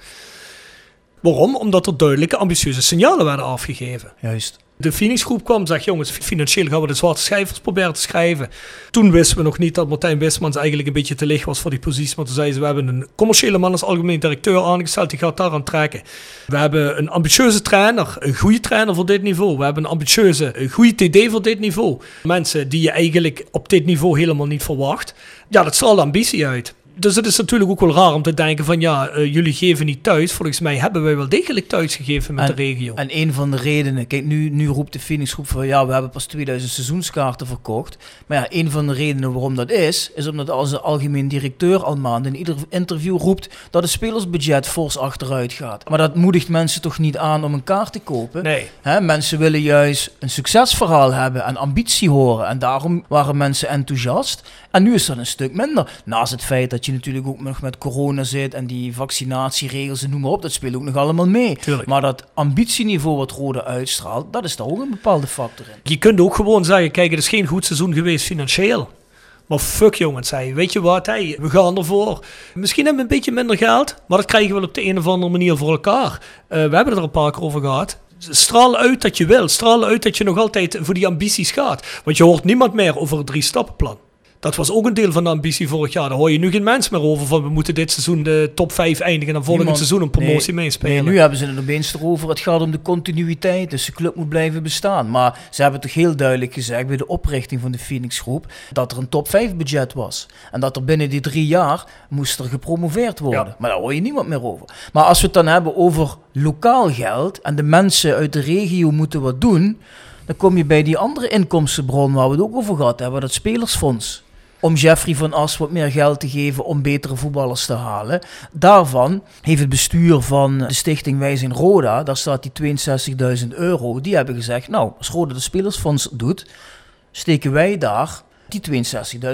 Waarom? Omdat er duidelijke ambitieuze signalen werden afgegeven. Juist. De Phoenix groep kwam zegt, jongens, financieel gaan we de zwarte cijfers proberen te schrijven. Toen wisten we nog niet dat Martijn Wismans eigenlijk een beetje te licht was voor die positie. Maar toen zeiden ze, we hebben een commerciële man als algemeen directeur aangesteld, die gaat daar aan trekken. We hebben een ambitieuze trainer, een goede trainer voor dit niveau. We hebben een ambitieuze, een goede TD voor dit niveau. Mensen die je eigenlijk op dit niveau helemaal niet verwacht. Ja, dat straalt ambitie uit dus het is natuurlijk ook wel raar om te denken van ja, uh, jullie geven niet thuis. Volgens mij hebben wij wel degelijk thuis gegeven met en, de regio. En een van de redenen, kijk nu, nu roept de Phoenix groep van ja, we hebben pas 2000 seizoenskaarten verkocht. Maar ja, een van de redenen waarom dat is, is omdat als de algemeen directeur al maanden in ieder interview roept dat het spelersbudget fors achteruit gaat. Maar dat moedigt mensen toch niet aan om een kaart te kopen? Nee. Hè, mensen willen juist een succesverhaal hebben en ambitie horen. En daarom waren mensen enthousiast. En nu is dat een stuk minder. Naast het feit dat je natuurlijk ook nog met corona zit en die vaccinatieregels en noem maar op, dat speelt ook nog allemaal mee. Tuurlijk. Maar dat ambitieniveau wat Rode uitstraalt, dat is daar ook een bepaalde factor in. Je kunt ook gewoon zeggen, kijk, het is geen goed seizoen geweest financieel. Maar fuck jongens, zei, weet je wat, hey, we gaan ervoor. Misschien hebben we een beetje minder geld, maar dat krijgen we op de een of andere manier voor elkaar. Uh, we hebben er een paar keer over gehad. Straal uit dat je wil. Straal uit dat je nog altijd voor die ambities gaat. Want je hoort niemand meer over het drie stappenplan. Dat was ook een deel van de ambitie vorig jaar. Daar hoor je nu geen mens meer over van we moeten dit seizoen de top 5 eindigen en volgend Niemand- seizoen een promotie nee, meespelen. Nee, nu hebben ze het opeens erover. Het gaat om de continuïteit. Dus de club moet blijven bestaan. Maar ze hebben toch heel duidelijk gezegd bij de oprichting van de Phoenix Groep dat er een top 5 budget was. En dat er binnen die drie jaar moest er gepromoveerd worden. Ja. Maar daar hoor je niemand meer over. Maar als we het dan hebben over lokaal geld en de mensen uit de regio moeten wat doen, dan kom je bij die andere inkomstenbron waar we het ook over gehad hebben, dat spelersfonds. Om Jeffrey van As wat meer geld te geven om betere voetballers te halen. Daarvan heeft het bestuur van de stichting Wij zijn Roda, daar staat die 62.000 euro. Die hebben gezegd, nou, als Roda de spelersfonds doet, steken wij daar die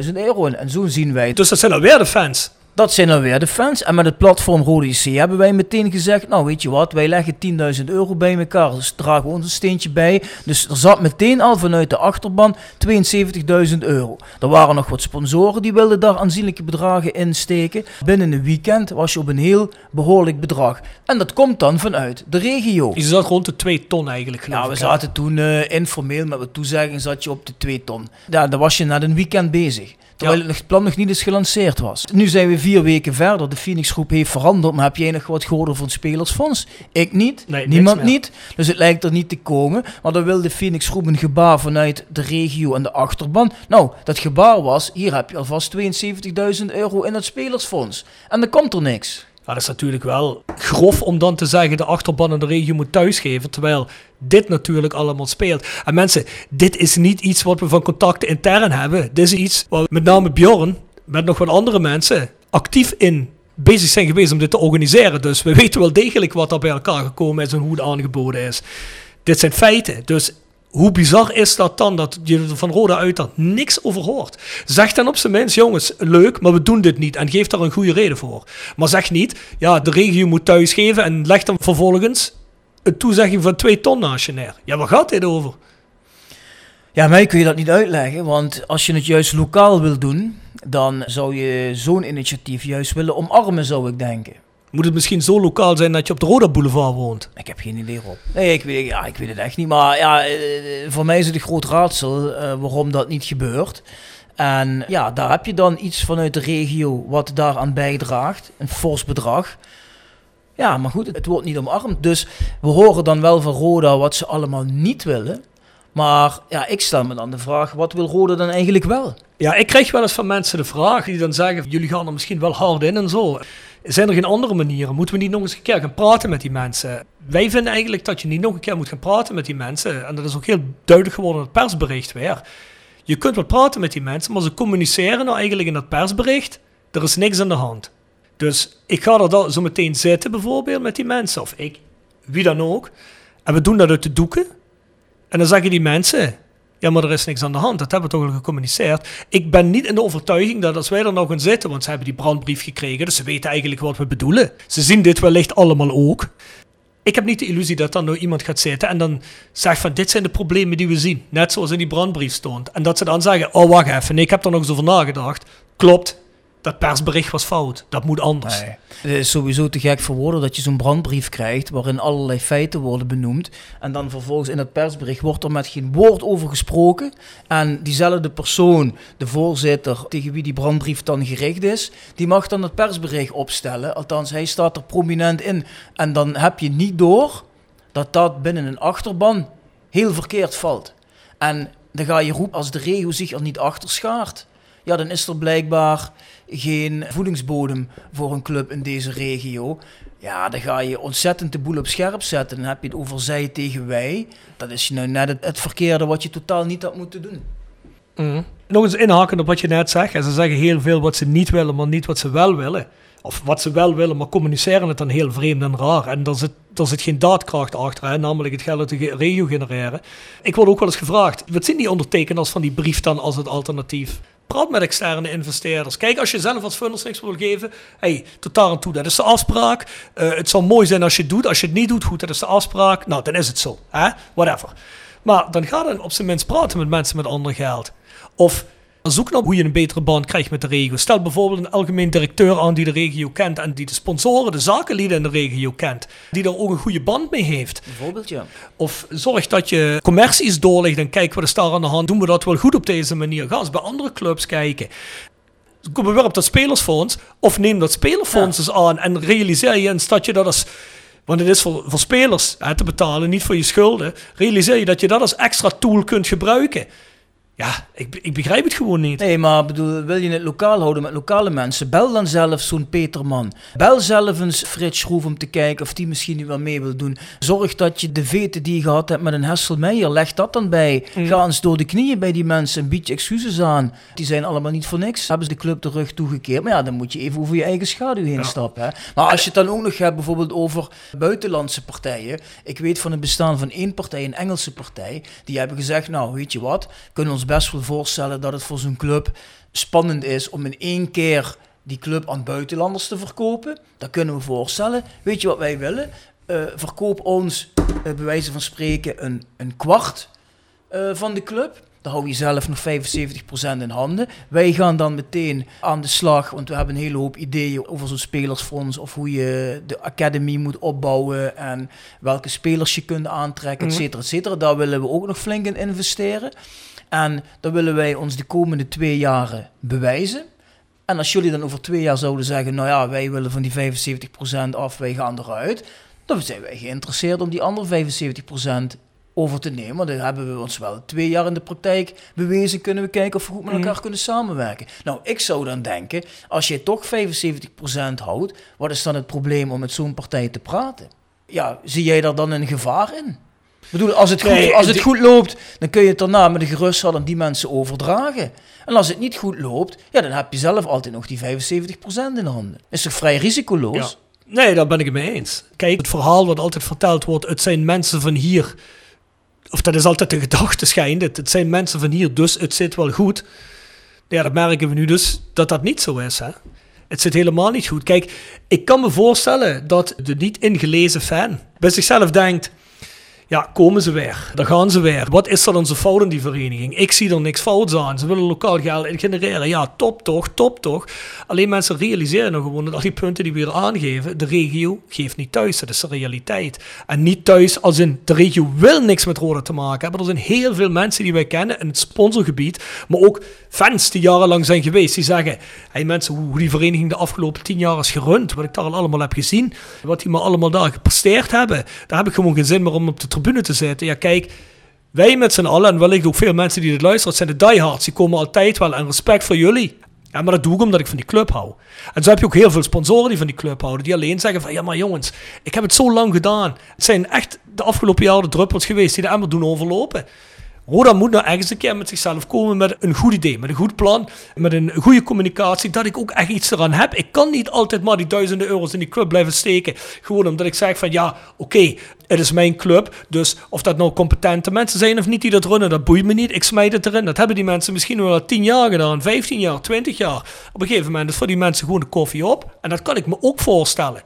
62.000 euro in. En zo zien wij. Dus dat zijn alweer de fans. Dat zijn dan weer de fans. En met het platform Rode IC hebben wij meteen gezegd... nou, weet je wat, wij leggen 10.000 euro bij elkaar. Dus dragen we ons een steentje bij. Dus er zat meteen al vanuit de achterban 72.000 euro. Er waren nog wat sponsoren die wilden daar aanzienlijke bedragen in steken. Binnen een weekend was je op een heel behoorlijk bedrag. En dat komt dan vanuit de regio. Je zat rond de 2 ton eigenlijk Ja, we ik, zaten toen eh, informeel met wat toezeggingen zat je op de 2 ton. Ja, dan was je na een weekend bezig. Terwijl Ja. het plan nog niet eens gelanceerd was. Nu zijn we vier weken verder. De Phoenix groep heeft veranderd. Maar heb jij nog wat gehoord van het spelersfonds? Ik niet. Nee, Niemand niet. Dus het lijkt er niet te komen. Maar dan wil de Phoenix groep een gebaar vanuit de regio en de achterban. Nou, dat gebaar was, hier heb je alvast 72.000 euro in het spelersfonds. En dan komt er niks. Ja, dat is natuurlijk wel grof om dan te zeggen de achterban en de regio moet thuisgeven. Terwijl dit natuurlijk allemaal speelt. En mensen, dit is niet iets wat we van contacten intern hebben. Dit is iets waar met name Bjorn, met nog wat andere mensen, actief in bezig zijn geweest om dit te organiseren. Dus we weten wel degelijk wat er bij elkaar gekomen is en hoe het aangeboden is. Dit zijn feiten. Dus hoe bizar is dat dan dat je er van Roda uit dan niks over hoort? Zeg dan op zijn minst, jongens, leuk, maar we doen dit niet. En geef daar een goede reden voor. Maar zeg niet, ja, de regio moet thuisgeven en leg dan vervolgens een toezegging van 2 ton naast je neer. Ja, waar gaat dit over? Ja, mij kun je dat niet uitleggen, want als je het juist lokaal wil doen, dan zou je zo'n initiatief juist willen omarmen, zou ik denken. Moet het misschien zo lokaal zijn dat je op de Roda Boulevard woont? Ik heb geen idee op. Nee, ik weet, ja, ik weet het echt niet. Maar ja, eh, voor mij is het een groot raadsel eh, waarom dat niet gebeurt. En ja, daar heb je dan iets vanuit de regio wat daaraan bijdraagt. Een fors bedrag. Ja, maar goed, het wordt niet omarmd. Dus we horen dan wel van Roda wat ze allemaal niet willen. Maar ja, ik stel me dan de vraag, wat wil Roda dan eigenlijk wel? Ja, ik krijg wel eens van mensen de vraag die dan zeggen: jullie gaan er misschien wel hard in en zo. Zijn er geen andere manieren? Moeten we niet nog eens een keer gaan praten met die mensen? Wij vinden eigenlijk dat je niet nog een keer moet gaan praten met die mensen. En dat is ook heel duidelijk geworden in het persbericht weer. Je kunt wel praten met die mensen, maar ze communiceren nou eigenlijk in dat persbericht. Er is niks aan de hand. Dus ik ga er dan zo meteen zitten bijvoorbeeld met die mensen. Of ik, wie dan ook. En we doen dat uit de doeken. En dan zeggen die mensen, ja, maar er is niks aan de hand. Dat hebben we toch al gecommuniceerd. Ik ben niet in de overtuiging dat als wij er nou gaan zitten, want ze hebben die brandbrief gekregen, dus ze weten eigenlijk wat we bedoelen. Ze zien dit wellicht allemaal ook. Ik heb niet de illusie dat dan nou iemand gaat zitten en dan zegt van dit zijn de problemen die we zien. Net zoals in die brandbrief stond. En dat ze dan zeggen, oh wacht even, nee, ik heb er nog eens over nagedacht. Klopt, dat persbericht was fout. Dat moet anders. Het is sowieso te gek voor woorden dat je zo'n brandbrief krijgt waarin allerlei feiten worden benoemd. En dan vervolgens in het persbericht wordt er met geen woord over gesproken. En diezelfde persoon, de voorzitter tegen wie die brandbrief dan gericht is, die mag dan het persbericht opstellen. Althans, hij staat er prominent in. En dan heb je niet door dat dat binnen een achterban heel verkeerd valt. En dan ga je roepen als de regio zich er niet achter schaart. Ja, dan is er blijkbaar geen voedingsbodem voor een club in deze regio. Ja, dan ga je ontzettend de boel op scherp zetten. Dan heb je het over zij tegen wij. Dat is nou net het, verkeerde wat je totaal niet had moeten doen. Mm. Nog eens inhaken op wat je net zegt. Ze zeggen heel veel wat ze niet willen, maar niet wat ze wel willen. Of wat ze wel willen, maar communiceren het dan heel vreemd en raar. En er zit, er zit geen daadkracht achter, hè, namelijk het geld uit de regio genereren. Ik word ook wel eens gevraagd, wat zijn die ondertekenaars van die brief dan als het alternatief? Praat met externe investeerders. Kijk, als je zelf als funders niks wil geven, hey, tot daar en toe, dat is de afspraak. Uh, het zal mooi zijn als je het doet. Als je het niet doet, goed, dat is de afspraak. Nou, dan is het zo. Hè? Whatever. Maar dan ga dan op zijn minst praten met mensen met ander geld. Of Zoek nou hoe je een betere band krijgt met de regio. Stel bijvoorbeeld een algemeen directeur aan die de regio kent en die de sponsoren, de zakenlieden in de regio kent. Die daar ook een goede band mee heeft. Bijvoorbeeld, ja. Of zorg dat je commercies doorlegt en kijk wat is daar aan de hand. Doen we dat wel goed op deze manier? Ga eens bij andere clubs kijken. Kom weer op dat spelersfonds. Of neem dat spelerfonds eens aan en realiseer je eens dat je dat als... Want het is voor, voor spelers hè, te betalen, niet voor je schulden. Realiseer je dat je dat als extra tool kunt gebruiken. Ja, ik, ik begrijp het gewoon niet. Nee, maar bedoel, wil je het lokaal houden met lokale mensen? Bel dan zelf zo'n Peterman. Bel zelf eens Frits Schroef om te kijken of die misschien nu wel mee wil doen. Zorg dat je de veten die je gehad hebt met een Hesselmeijer, leg dat dan bij. Mm. Ga eens door de knieën bij die mensen en bied je excuses aan. Die zijn allemaal niet voor niks. Hebben ze de club de rug toegekeerd. Maar ja, dan moet je even over je eigen schaduw heen stappen. Hè? Maar als je het dan ook nog hebt bijvoorbeeld over buitenlandse partijen. Ik weet van het bestaan van één partij, een Engelse partij. Die hebben gezegd, nou weet je wat, kunnen ons best wel voorstellen dat het voor zo'n club spannend is om in één keer die club aan buitenlanders te verkopen. Dat kunnen we voorstellen. Weet je wat wij willen? Uh, verkoop ons, uh, bij wijze van spreken, een, een kwart uh, van de club. Dan hou je zelf nog 75% in handen. Wij gaan dan meteen aan de slag, want we hebben een hele hoop ideeën over zo'n spelersfonds. Of hoe je de academy moet opbouwen en welke spelers je kunt aantrekken, et cetera, et cetera. Daar willen we ook nog flink in investeren. En dat willen wij ons de komende twee jaren bewijzen. En als jullie dan over twee jaar zouden zeggen, nou ja, wij willen van die 75% af, wij gaan eruit. Dan zijn wij geïnteresseerd om die andere 75% over te nemen. Want dan hebben we ons wel twee jaar in de praktijk bewezen. Kunnen we kijken of we goed met elkaar kunnen samenwerken. Nou, ik zou dan denken, als je toch 75% houdt, wat is dan het probleem om met zo'n partij te praten? Ja, zie jij daar dan een gevaar in? Ik bedoel, als het, goed, Nee, als het die- goed loopt, dan kun je het daarna met de gerustheid aan die mensen overdragen. En als het niet goed loopt, ja, dan heb je zelf altijd nog die 75% in handen. Is toch vrij risicoloos? Ja. Nee, daar ben ik het mee eens. Kijk, het verhaal wat altijd verteld wordt, het zijn mensen van hier. Of dat is altijd de gedachte schijnt. Het, het zijn mensen van hier, dus het zit wel goed. Ja, dat merken we nu dus dat dat niet zo is. Hè? Het zit helemaal niet goed. Kijk, ik kan me voorstellen dat de niet ingelezen fan bij zichzelf denkt... Ja, komen ze weer. Daar gaan ze weer. Wat is er dan zo fout in die vereniging? Ik zie er niks fouts aan. Ze willen lokaal geld genereren. Ja, top toch, top toch. Alleen mensen realiseren nog gewoon dat al die punten die we hier aangeven, de regio geeft niet thuis. Dat is de realiteit. En niet thuis als in de regio wil niks met Roda te maken hebben. Er zijn heel veel mensen die wij kennen in het sponsorgebied, maar ook fans die jarenlang zijn geweest, die zeggen, hey mensen, hoe die vereniging de afgelopen tien jaar is gerund, wat ik daar al allemaal heb gezien, wat die maar allemaal daar gepresteerd hebben, daar heb ik gewoon geen zin meer om op de tribune te zitten. Ja, kijk, wij met z'n allen, en wellicht ook veel mensen die dit luisteren, zijn de diehards, die komen altijd wel, en respect voor jullie. Ja, maar dat doe ik omdat ik van die club hou. En zo heb je ook heel veel sponsoren die van die club houden. Die alleen zeggen van, ja maar jongens, ik heb het zo lang gedaan. Het zijn echt de afgelopen jaren druppels geweest die de emmer doen overlopen. Roda moet nou ergens een keer met zichzelf komen met een goed idee, met een goed plan, met een goede communicatie, dat ik ook echt iets eraan heb. Ik kan niet altijd maar die duizenden euro's in die club blijven steken. Gewoon omdat ik zeg van ja, oké, het is mijn club. Dus of dat nou competente mensen zijn of niet die dat runnen, dat boeit me niet. Ik smijt het erin. Dat hebben die mensen misschien wel 10 jaar gedaan, 15 jaar, 20 jaar. Op een gegeven moment is voor die mensen gewoon de koffie op. En dat kan ik me ook voorstellen.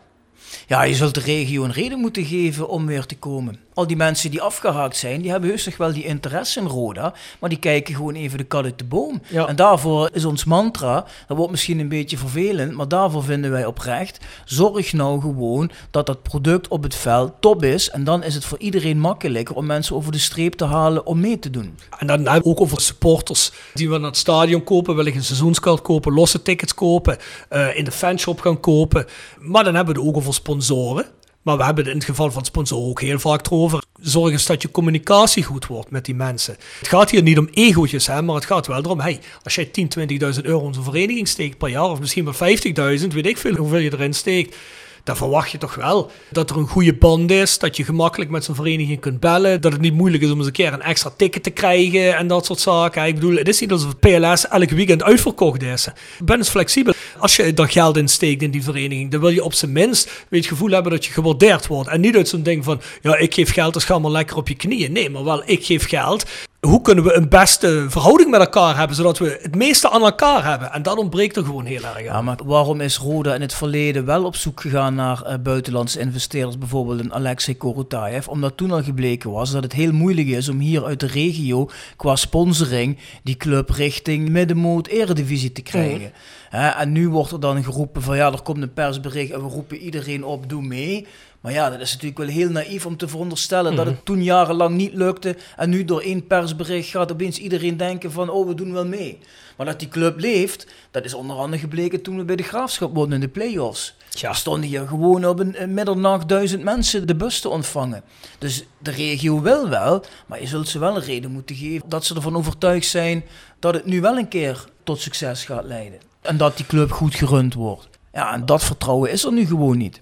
Ja, je zult de regio een reden moeten geven om weer te komen. Al die mensen die afgehaakt zijn, die hebben heus wel die interesse in Roda, maar die kijken gewoon even de kat uit de boom. Ja. En daarvoor is ons mantra, dat wordt misschien een beetje vervelend, maar daarvoor vinden wij oprecht, zorg nou gewoon dat dat product op het veld top is en dan is het voor iedereen makkelijker om mensen over de streep te halen om mee te doen. En dan hebben we ook over supporters die we naar het stadion kopen, willen een seizoenskaart kopen, losse tickets kopen, eh, in de fanshop gaan kopen. Maar dan hebben we het ook over sponsoren. Maar we hebben het in het geval van sponsoren ook heel vaak erover. Zorg eens dat je communicatie goed wordt met die mensen. Het gaat hier niet om egootjes, hè, maar het gaat wel erom, hey, als jij 10, 20.000 euro in zo'n vereniging steekt per jaar, of misschien wel 50.000, weet ik veel hoeveel je erin steekt, dan verwacht je toch wel dat er een goede band is, dat je gemakkelijk met zo'n vereniging kunt bellen, dat het niet moeilijk is om eens een keer een extra ticket te krijgen en dat soort zaken. Ik bedoel, het is niet alsof PLS elk weekend uitverkocht is. Ben eens flexibel. Als je daar geld in steekt in die vereniging, dan wil je op zijn minst het gevoel hebben dat je gewaardeerd wordt. En niet uit zo'n ding van, ja, ik geef geld, dus ga maar lekker op je knieën. Nee, maar wel, ik geef geld. Hoe kunnen we een beste verhouding met elkaar hebben, zodat we het meeste aan elkaar hebben? En dat ontbreekt er gewoon heel erg aan. Ja, maar waarom is Roda in het verleden wel op zoek gegaan naar eh, buitenlandse investeerders, bijvoorbeeld een Alexei Korotayev? Omdat toen al gebleken was dat het heel moeilijk is om hier uit de regio qua sponsoring die club richting middenmoot eredivisie te krijgen. Hè, en nu wordt er dan geroepen van ja, er komt een persbericht en we roepen iedereen op, doe mee. Maar ja, dat is natuurlijk wel heel naïef om te veronderstellen dat het toen jarenlang niet lukte. En nu door één persbericht gaat opeens iedereen denken van, oh, we doen wel mee. Maar dat die club leeft, dat is onder andere gebleken toen we bij de Graafschap woonden in de play-offs. Tja. Er stonden hier gewoon op een, een middernacht duizend mensen de bus te ontvangen. Dus de regio wil wel, maar je zult ze wel een reden moeten geven dat ze ervan overtuigd zijn dat het nu wel een keer tot succes gaat leiden. En dat die club goed gerund wordt. Ja, en dat vertrouwen is er nu gewoon niet.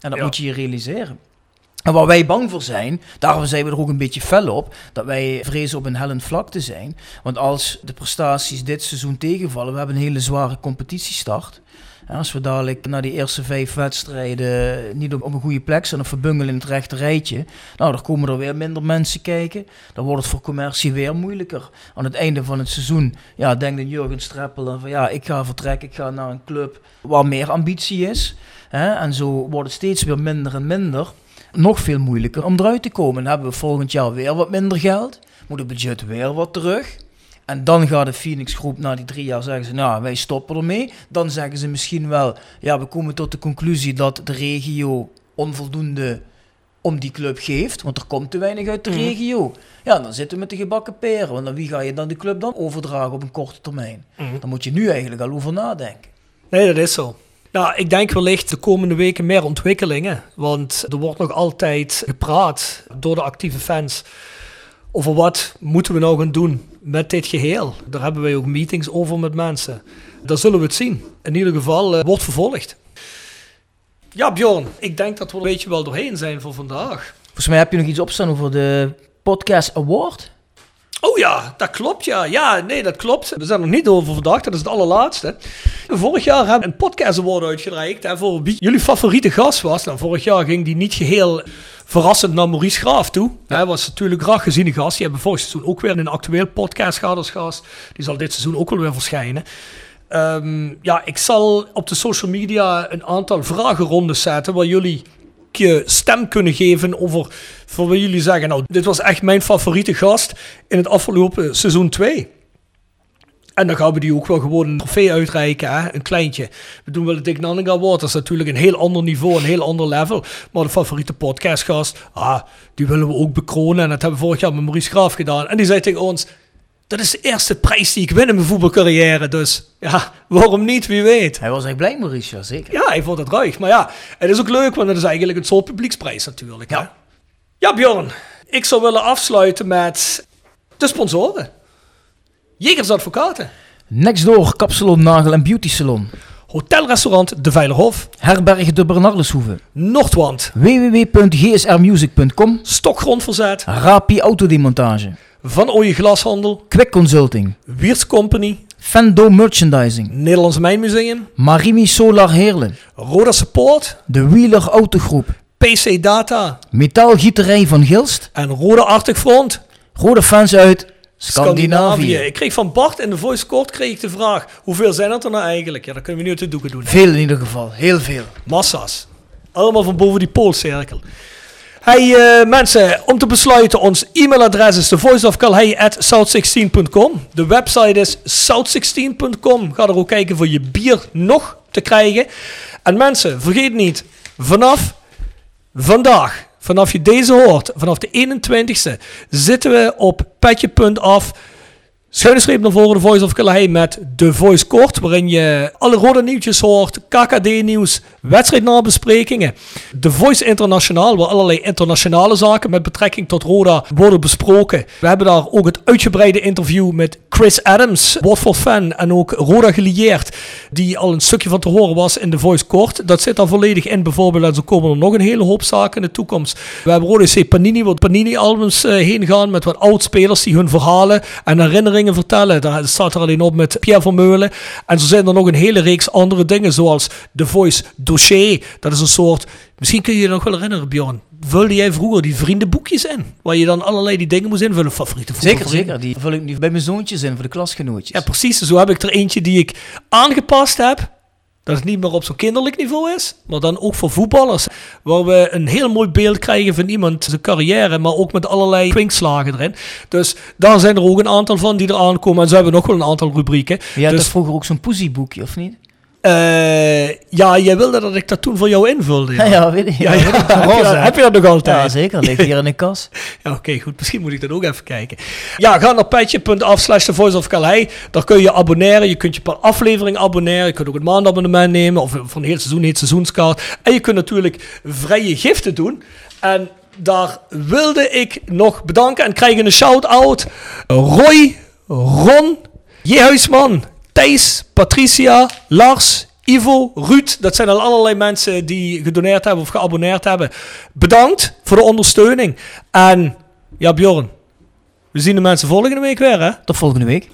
En dat Ja. moet je je realiseren. En waar wij bang voor zijn, daarom zijn we er ook een beetje fel op, dat wij vrezen op een hellend vlak te zijn. Want als de prestaties dit seizoen tegenvallen, we hebben een hele zware competitiestart. En als we dadelijk na die eerste vijf wedstrijden niet op, een goede plek zijn of verbungelen in het rechte rijtje, nou, dan komen er weer minder mensen kijken. Dan wordt het voor commercie weer moeilijker. Aan het einde van het seizoen, ja, denkt een Jurgen Streppel van ja, ik ga vertrekken, ik ga naar een club waar meer ambitie is. Hè? En zo wordt het steeds weer minder en minder. Nog veel moeilijker om eruit te komen. Dan hebben we volgend jaar weer wat minder geld. Moet het budget weer wat terug. En dan gaat de Phoenix groep na die drie jaar zeggen ze, nou wij stoppen ermee. Dan zeggen ze misschien wel, ja we komen tot de conclusie dat de regio onvoldoende om die club geeft. Want er komt te weinig uit de regio. Ja, dan zitten we met de gebakken peren. Want dan wie ga je dan de club dan overdragen op een korte termijn? Dan moet je nu eigenlijk al over nadenken. Nee, dat is zo. Nou, ik denk wellicht de komende weken meer ontwikkelingen. Want er wordt nog altijd gepraat door de actieve fans over wat moeten we nou gaan doen met dit geheel. Daar hebben wij ook meetings over met mensen. Daar zullen we het zien. In ieder geval eh, wordt vervolgd. Ja, Bjorn, ik denk dat we een beetje wel doorheen zijn voor vandaag. Volgens mij heb je nog iets opstaan over de Podcast Award. Oh ja, dat klopt ja. Ja, nee, dat klopt. We zijn nog niet over vandaag, dat is het allerlaatste. Vorig jaar hebben we een podcast award uitgereikt hè, voor wie jullie favoriete gast was. Nou, vorig jaar ging die niet geheel verrassend naar Maurice Graaf toe. Hij was natuurlijk graag geziene gast. Die hebben vorig seizoen ook weer een actueel podcast gehad als gast. Die zal dit seizoen ook wel weer verschijnen. Ehm, ja, ik zal op de social media een aantal vragenrondes zetten waar jullie je stem kunnen geven over voor wat jullie zeggen. Nou, dit was echt mijn favoriete gast in het afgelopen seizoen 2. En dan gaan we die ook wel gewoon een trofee uitreiken, hè? een kleintje. We doen wel de Dick Nanning Award, dat is natuurlijk een heel ander niveau, een heel ander level. Maar de favoriete podcastgast, ah, die willen we ook bekronen. En dat hebben we vorig jaar met Maurice Graaf gedaan. En die zei tegen ons, dat is de eerste prijs die ik win in mijn voetbalcarrière. Dus ja, waarom niet, wie weet. Hij was echt blij, Maurice, ja, zeker. Ja, hij vond het ruig. Maar ja, het is ook leuk, want het is eigenlijk een soort publieksprijs natuurlijk. Ja, ja Bjorn, ik zou willen afsluiten met de sponsoren. Jegers Advocaten. Next door Kapsalon Nagel en Beauty Salon. Hotelrestaurant De Veilerhof. Herberg de Bernardeshoeve. Noordwand. www.gsrmusic.com. Stokgrondverzet. Rapi Autodemontage. Van Ooyen Glashandel. Quick Consulting. Wiertz Company. Fendo Merchandising. Nederlands Mijnmuseum. Marimi Solar Heerlen. Roda Support. De Wheeler Autogroep. PC Data. Metaalgieterij van Gilst. En Roda Arctic Front. Rode fans uit Scandinavië. Ik kreeg van Bart in de voice court kreeg ik de vraag: hoeveel zijn dat er nou eigenlijk? Ja, dat kunnen we nu uit de doeken doen. Veel in ieder geval, heel veel. Massa's. Allemaal van boven die poolcirkel. Hey eh, mensen, om te besluiten, ons e-mailadres is thevoiceofcalhei@south16.com. De website is south16.com. Ga er ook kijken voor je bier nog te krijgen. En mensen, vergeet niet, vanaf vandaag, vanaf je deze hoort, vanaf de 21ste, zitten we op petje.af. Schuine streep naar voren, de Voice of Calais met de Voice Kort, waarin je alle rode nieuwtjes hoort, KKD-nieuws, wedstrijdnabesprekingen. De Voice Internationaal, waar allerlei internationale zaken met betrekking tot Roda worden besproken. We hebben daar ook het uitgebreide interview met Chris Adams, Watford-fan en ook Roda gelieerd, die al een stukje van te horen was in de Voice Kort. Dat zit daar volledig in bijvoorbeeld en zo komen er nog een hele hoop zaken in de toekomst. We hebben Roda C Panini, wat Panini-albums uh, heen gaan met wat oud-spelers die hun verhalen en herinneringen vertellen. Daar staat er alleen op met Pierre Vermeulen. En zo zijn er nog een hele reeks andere dingen, zoals The Voice Dossier. Dat is een soort, misschien kun je je nog wel herinneren, Bjorn. Vulde jij vroeger die vriendenboekjes in? Waar je dan allerlei die dingen moest invullen, favoriete Zeker, zeker. Die vul ik nu bij mijn zoontjes in, voor de klasgenootjes. Ja, precies. Zo heb ik er eentje die ik aangepast heb. Dat het niet meer op zo'n kinderlijk niveau is, maar dan ook voor voetballers. Waar we een heel mooi beeld krijgen van iemand zijn carrière, maar ook met allerlei kwinkslagen erin. Dus daar zijn er ook een aantal van die er aankomen. En zo hebben we nog wel een aantal rubrieken. Je had dus, vroeger ook zo'n poesieboekje, of niet? Uh, ja, jij wilde dat ik dat toen voor jou invulde. Ja, ja, weet ik. Ja, ja, heb, je dat, heb, je dat, nog altijd? Ja, zeker. Ligt hier in de kas. ja, Oké, okay, goed. Misschien moet ik dat ook even kijken. Ja, ga naar petje.af slash The Voice of Calais. Daar kun je abonneren. Je kunt je per aflevering abonneren. Je kunt ook een maandabonnement nemen. Of van heel seizoen, heet seizoenskaart. En je kunt natuurlijk vrije giften doen. En daar wilde ik nog bedanken en krijgen een shout-out. Roy, Ron, J. Thijs, Patricia, Lars, Ivo, Ruud. Dat zijn al allerlei mensen die gedoneerd hebben of geabonneerd hebben. Bedankt voor de ondersteuning. En ja, Bjorn, we zien de mensen volgende week weer, hè? Tot volgende week.